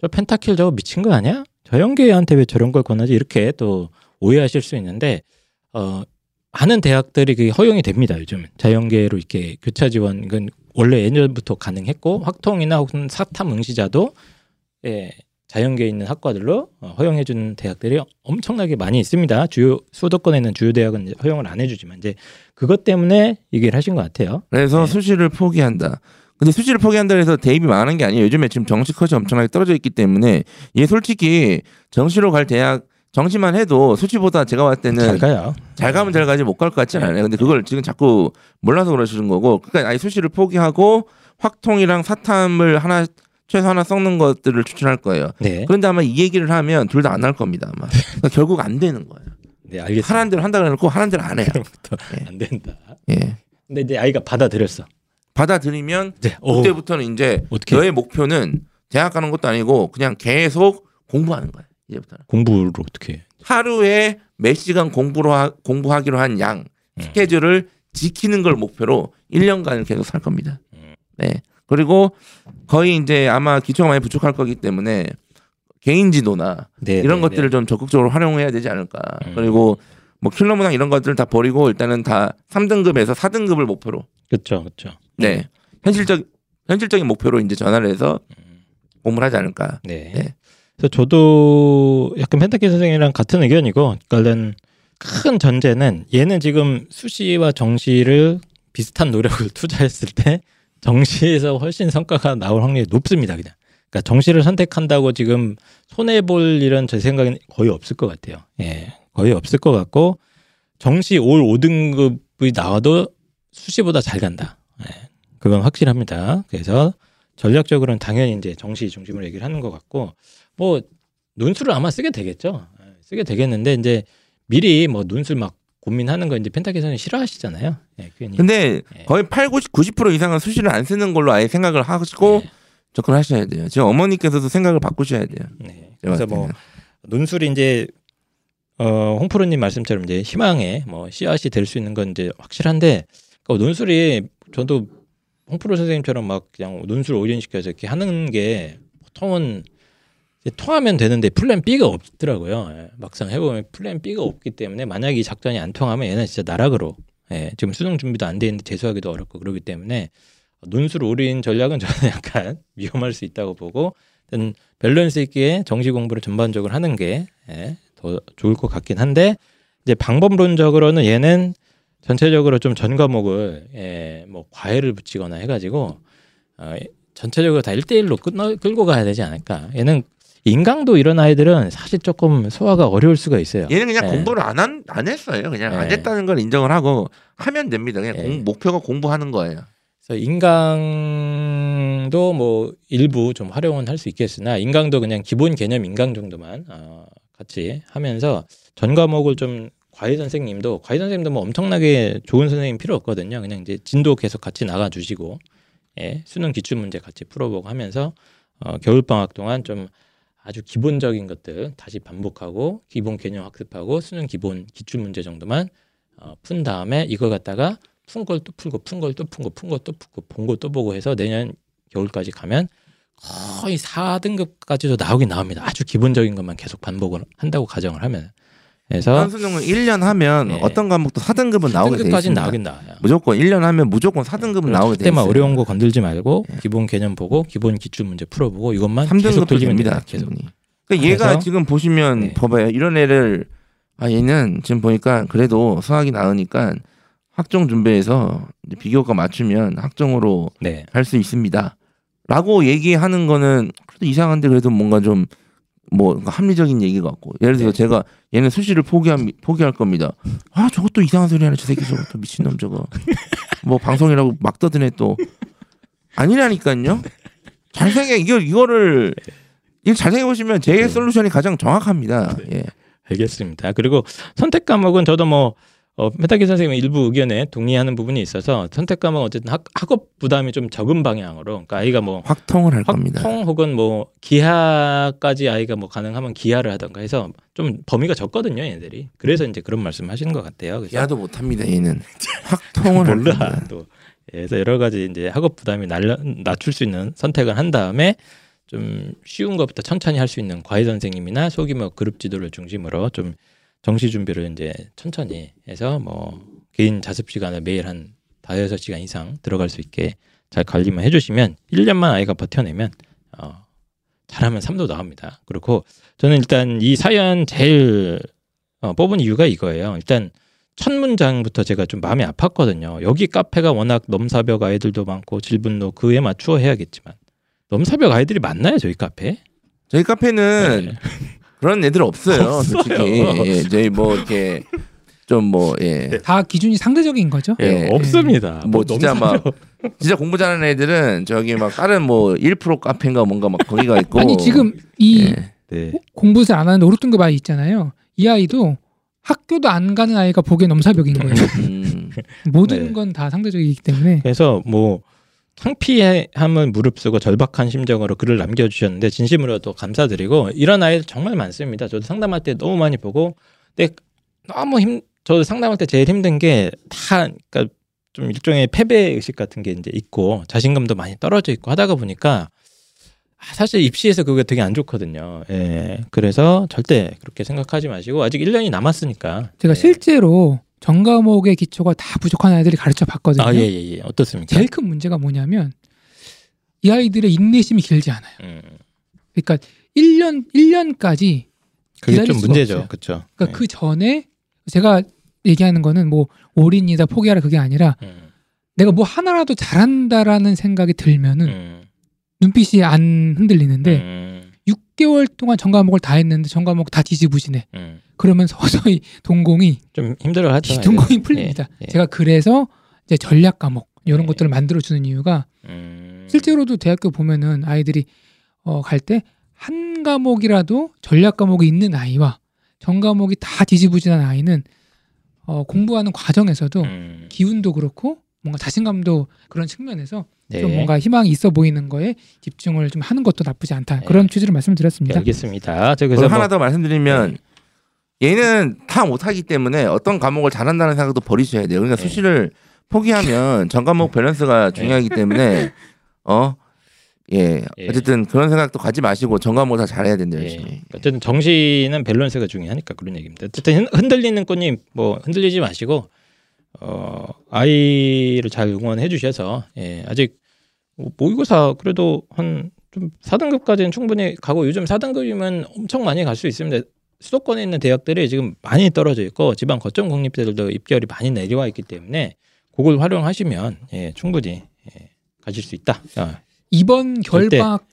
저 펜타킬 저거 미친 거 아니야? 저연계한테 왜 저런 걸 권하지? 이렇게 또 오해하실 수 있는데 어 많은 대학들이 그게 허용이 됩니다 요즘 자연계로 이렇게 교차 지원은 원래 예년부터 가능했고 확통이나 혹은 사탐 응시자도 예, 자연계에 있는 학과들로 어, 허용해주는 대학들이 엄청나게 많이 있습니다. 주요 수도권에 있는 주요 대학은 허용을 안 해주지만 이제 그것 때문에 얘기를 하신 것 같아요. 그래서 네. 수시를 포기한다. 근데 수시를 포기한다 해서 대입이 많은 게 아니에요. 요즘에 지금 정시 컷이 엄청나게 떨어져 있기 때문에 얘 솔직히 정시로 갈 대학 정시만 해도 수시보다 제가 봤을 때는 잘 가요. 잘 가면 잘 가지 못 갈 것 같진 않아요. 근데 그걸 지금 자꾸 몰라서 그러시는 거고, 그러니까 아예 수시를 포기하고 확통이랑 사탐을 하나 최소 하나 섞는 것들을 추천할 거예요. 네, 그런데 아마 이 얘기를 하면 둘 다 안 할 겁니다. 아마 그러니까 결국 안 되는 거예요. 네 알겠습니다. 하라는 대로 한다 그래놓고 하라는 대로 안 해요. 그럼부터 예. 안 된다. 예. 근데 이제 아이가 받아들였어. 받아들이면 오, 그때부터는 이제 어떻게 너의 목표는 대학 가는 것도 아니고 그냥 계속 공부하는 거야. 이제부터는. 공부를 어떻게? 해? 하루에 몇 시간 공부로 하, 공부하기로 한양 음. 스케줄을 지키는 걸 목표로 1년간을 계속 살 겁니다. 음. 네. 그리고 거의 이제 아마 기초가 많이 부족할 거기 때문에 개인 지도나 네, 이런 네, 것들을 좀 적극적으로 활용해야 되지 않을까. 음. 그리고 뭐 킬러 문항 이런 것들 다 버리고 일단은 다 3등급에서 4등급을 목표로 그렇죠, 그렇죠. 네. 현실적 현실적인 목표로 이제 전화를 해서 공부를 하지 않을까. 네. 네. 그래서 저도 약간 펜타키 선생이랑 같은 의견이고, 그러니까 큰 전제는 얘는 지금 수시와 정시를 비슷한 노력을 <laughs> 투자했을 때 정시에서 훨씬 성과가 나올 확률이 높습니다. 그냥. 그러니까 정시를 선택한다고 지금 손해 볼 일은 제 생각엔 거의 없을 것 같아요. 예, 거의 없을 것 같고 정시 올 5등급이 나와도 수시보다 잘 간다. 예, 그건 확실합니다. 그래서 전략적으로는 당연히 이제 정시 중심으로 얘기를 하는 것 같고 뭐 논술을 아마 쓰게 되겠죠. 예, 쓰게 되겠는데 이제 미리 뭐 논술 막 고민하는 거 이제 펜타키선이 싫어하시잖아요. 예, 괜히. 근데 네. 거의 8, 90, 90% 이상은 수시를 안 쓰는 걸로 아예 생각을 하시고 네. 접근하셔야 돼요. 지금 어머니께서도 생각을 바꾸셔야 돼요. 네. 제가 그래서 뭐. 논술이 이제 어 홍프로님 말씀처럼 이제 희망의 뭐 씨앗이 될 수 있는 건 이제 확실한데 그 논술이 저도 홍프로 선생님처럼 막 그냥 논술 올인시켜서 이렇게 하는 게 보통은 통하면 되는데 plan B가 없더라고요. 예, 막상 해보면 plan B가 없기 때문에 만약 이 작전이 안 통하면 얘는 진짜 나락으로 예, 지금 수능 준비도 안 돼 있는데 재수하기도 어렵고 그러기 때문에 논술 올인 전략은 <laughs> 저는 약간 위험할 수 있다고 보고 밸런스 있게 정시 공부를 전반적으로 하는 게 예, 더 좋을 것 같긴 한데 이제 방법론적으로는 얘는 전체적으로 좀 전 과목을 예, 뭐 과외를 붙이거나 해가지고 어, 전체적으로 다 1대1로 끊어, 끌고 가야 되지 않을까. 얘는 인강도 이런 아이들은 사실 조금 소화가 어려울 수가 있어요. 얘는 그냥 예. 공부를 안, 한, 안 했어요. 그냥 안 네. 했다는 걸 인정을 하고 하면 됩니다. 그냥 네. 공- 목표가 공부하는 거예요. 그래서 인강도 뭐 일부 좀 활용은 할 수 있겠으나 인강도 그냥 기본 개념 인강 정도만 어, 같이 하면서 전 과목을 좀 과외 선생님도 과외 선생님도 뭐 엄청나게 좋은 선생님 필요 없거든요. 그냥 이제 진도 계속 같이 나가 주시고 예, 수능 기출 문제 같이 풀어보고 하면서 어, 겨울 방학 동안 좀 아주 기본적인 것들 다시 반복하고 기본 개념 학습하고 수능 기본 기출 문제 정도만 어, 푼 다음에 이걸 갖다가 푼 걸 또 풀고 푼 걸또 푼고 푼 걸 또 풀고 본거또 보고 해서 내년 겨울까지 가면 거의 4등급까지도 나오긴 나옵니다. 아주 기본적인 것만 계속 반복을 한다고 가정을 하면 그래서 한수능은 1년 하면 네. 어떤 과목도 4등급은 나오게 돼 4등급까지 있습니다. 나오긴 나와요. 무조건 1년 하면 무조건 4등급은 나오게 돼 그때만 있어요. 어려운 거 건들지 말고 기본 개념 보고 기본 기출 문제 풀어보고 이것만 계속 3등급도 돌리면 됩니다. 계속. 그러니까 얘가 지금 보시면 네. 봐봐요. 이런 애를 아 얘는 지금 보니까 그래도 수학이 나으니까 학종 준비해서 비교과 맞추면 학종으로 네. 할수 있습니다. 라고 얘기하는 거는 그래도 이상한데 그래도 뭔가 좀 뭐 합리적인 얘기 같고 예를 들어 서 네. 제가 얘는 수시를 포기함, 포기할 겁니다. 아 저것도 이상한 소리 하네 저 새끼 저것도 미친놈 저거 <laughs> 뭐 방송이라고 막 떠드네 또 아니라니까요. 잘 생각 이거 이거를 이거 잘 생각해 보시면 제 네. 솔루션이 가장 정확합니다. 예. 알겠습니다. 그리고 선택 과목은 저도 뭐 어, 메타기 선생님 일부 의견에 동의하는 부분이 있어서 선택 과목 은 어쨌든 학, 학업 부담이 좀 적은 방향으로 그러니까 아이가 뭐 확통을 할 겁니다. 확통 혹은 뭐 기하까지 아이가 뭐 가능하면 기하를 하던가 해서 좀 범위가 적거든요 얘들이 그래서 이제 그런 말씀 하시는 것 같아요 그래서 야도 못합니다 얘는 <laughs> 확통을 할 몰라 겁니다. 또 예, 그래서 여러 가지 이제 학업 부담이 날려, 낮출 수 있는 선택을 한 다음에 좀 쉬운 것부터 천천히 할 수 있는 과외 선생님이나 소규모 그룹 지도를 중심으로 좀 정시 준비를 이제 천천히 해서 뭐 개인 자습 시간을 매일 한 다여섯 시간 이상 들어갈 수 있게 잘 관리만 해주시면 1년만 아이가 버텨내면 어, 잘하면 3도 나옵니다. 그리고 저는 일단 이 사연 제일 어, 뽑은 이유가 이거예요. 일단 첫 문장부터 제가 좀 마음이 아팠거든요. 여기 카페가 워낙 넘사벽 아이들도 많고 질분노 그에 맞추어 해야겠지만 넘사벽 아이들이 많나요 저희 카페? 저희 카페는 네. 그런 애들 없어요. 없어요. 솔직히 예, <laughs> 저희 뭐 이렇게 좀 뭐 예. 다 기준이 상대적인 거죠. 예, 예. 없습니다. 뭐 진짜 막. 진짜 공부 잘하는 애들은 저기 막 다른 뭐 1% 카페인가 뭔가 막 거기가 <laughs> 있고 아니 지금 이 예. 네. 공부 잘안 하는 5, 6등급 아이 있잖아요. 이 아이도 학교도 안 가는 아이가 보기엔 넘사벽인 거예요. 음, <laughs> 모든 네. 건다 상대적이기 때문에 그래서 뭐 창피함을 무릅쓰고 절박한 심정으로 글을 남겨주셨는데 진심으로 또 감사드리고 이런 아이들 정말 많습니다. 저도 상담할 때 너무 많이 보고 근데 너무 힘 저도 상담할 때 제일 힘든 게 다 그러니까 좀 일종의 패배 의식 같은 게 이제 있고 자신감도 많이 떨어져 있고 하다가 보니까 아, 사실 입시에서 그게 되게 안 좋거든요. 예. 그래서 절대 그렇게 생각하지 마시고 아직 1년이 남았으니까. 제가 예. 실제로 전 과목의 기초가 다 부족한 아이들이 가르쳐 봤거든요. 아, 예, 예, 예. 어떻습니까? 제일 큰 문제가 뭐냐면 이 아이들의 인내심이 길지 않아요. 음. 그러니까 1년 1년까지 그게 좀 문제죠. 그렇죠. 그러니까 그 전에 제가 얘기하는 거는 뭐 올인이다 포기하라 그게 아니라 음. 내가 뭐 하나라도 잘한다라는 생각이 들면은 음. 눈빛이 안 흔들리는데 음. 6개월 동안 전 과목을 다 했는데 전 과목 다 뒤지부지네. 음. 그러면 <laughs> 서서히 동공이 좀 힘들어하죠. 동공이 풀립니다. 예, 예. 제가 그래서 이제 전략 과목 이런 예. 것들을 만들어 주는 이유가 음. 실제로도 대학교 보면은 아이들이 어, 갈 때 한 과목이라도 전략 과목이 있는 아이와 전 과목이 다 뒤지부진한 아이는 어, 공부하는 과정에서도 음. 기운도 그렇고 뭔가 자신감도 그런 측면에서 네. 좀 뭔가 희망이 있어 보이는 거에 집중을 좀 하는 것도 나쁘지 않다 네. 그런 취지로 말씀드렸습니다. 알겠습니다. 저 그래서 그래서 하나 뭐, 더 말씀드리면 얘는 다 못하기 때문에 어떤 과목을 잘한다는 생각도 버리셔야 돼요. 그러니까 네. 수시를 포기하면 <laughs> 전 과목 밸런스가 중요하기 때문에 어. 예. 예. 어쨌든 그런 생각도 가지 마시고 전 과목 다 잘해야 된다 예. 열심히. 어쨌든 정신은 밸런스가 중요하니까 그런 얘기입니다. 어쨌든 흔- 흔들리는 꽃님 뭐 흔들리지 마시고 어 아이를 잘 응원해 주셔서 예, 아직 뭐 모의고사 그래도 한 좀 4등급까지는 충분히 가고 요즘 4등급이면 엄청 많이 갈 수 있습니다. 수도권에 있는 대학들이 지금 많이 떨어져 있고 지방 거점 국립대들도 입결이 많이 내려와 있기 때문에 그걸 활용하시면 예, 충분히 예, 가실 수 있다. 아, 이번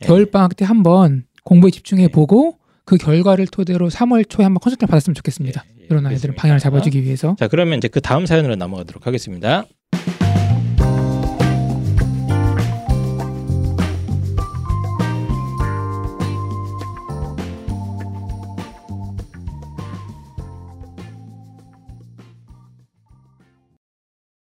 예. 겨울방학 때 한번 공부에 집중해 예. 보고 그 결과를 토대로 3월 초에 한번 컨설팅 받았으면 좋겠습니다. 이런 알겠습니다. 방향을 잡아주기 위해서 자 그러면 이제 그 다음 사연으로 넘어가도록 하겠습니다.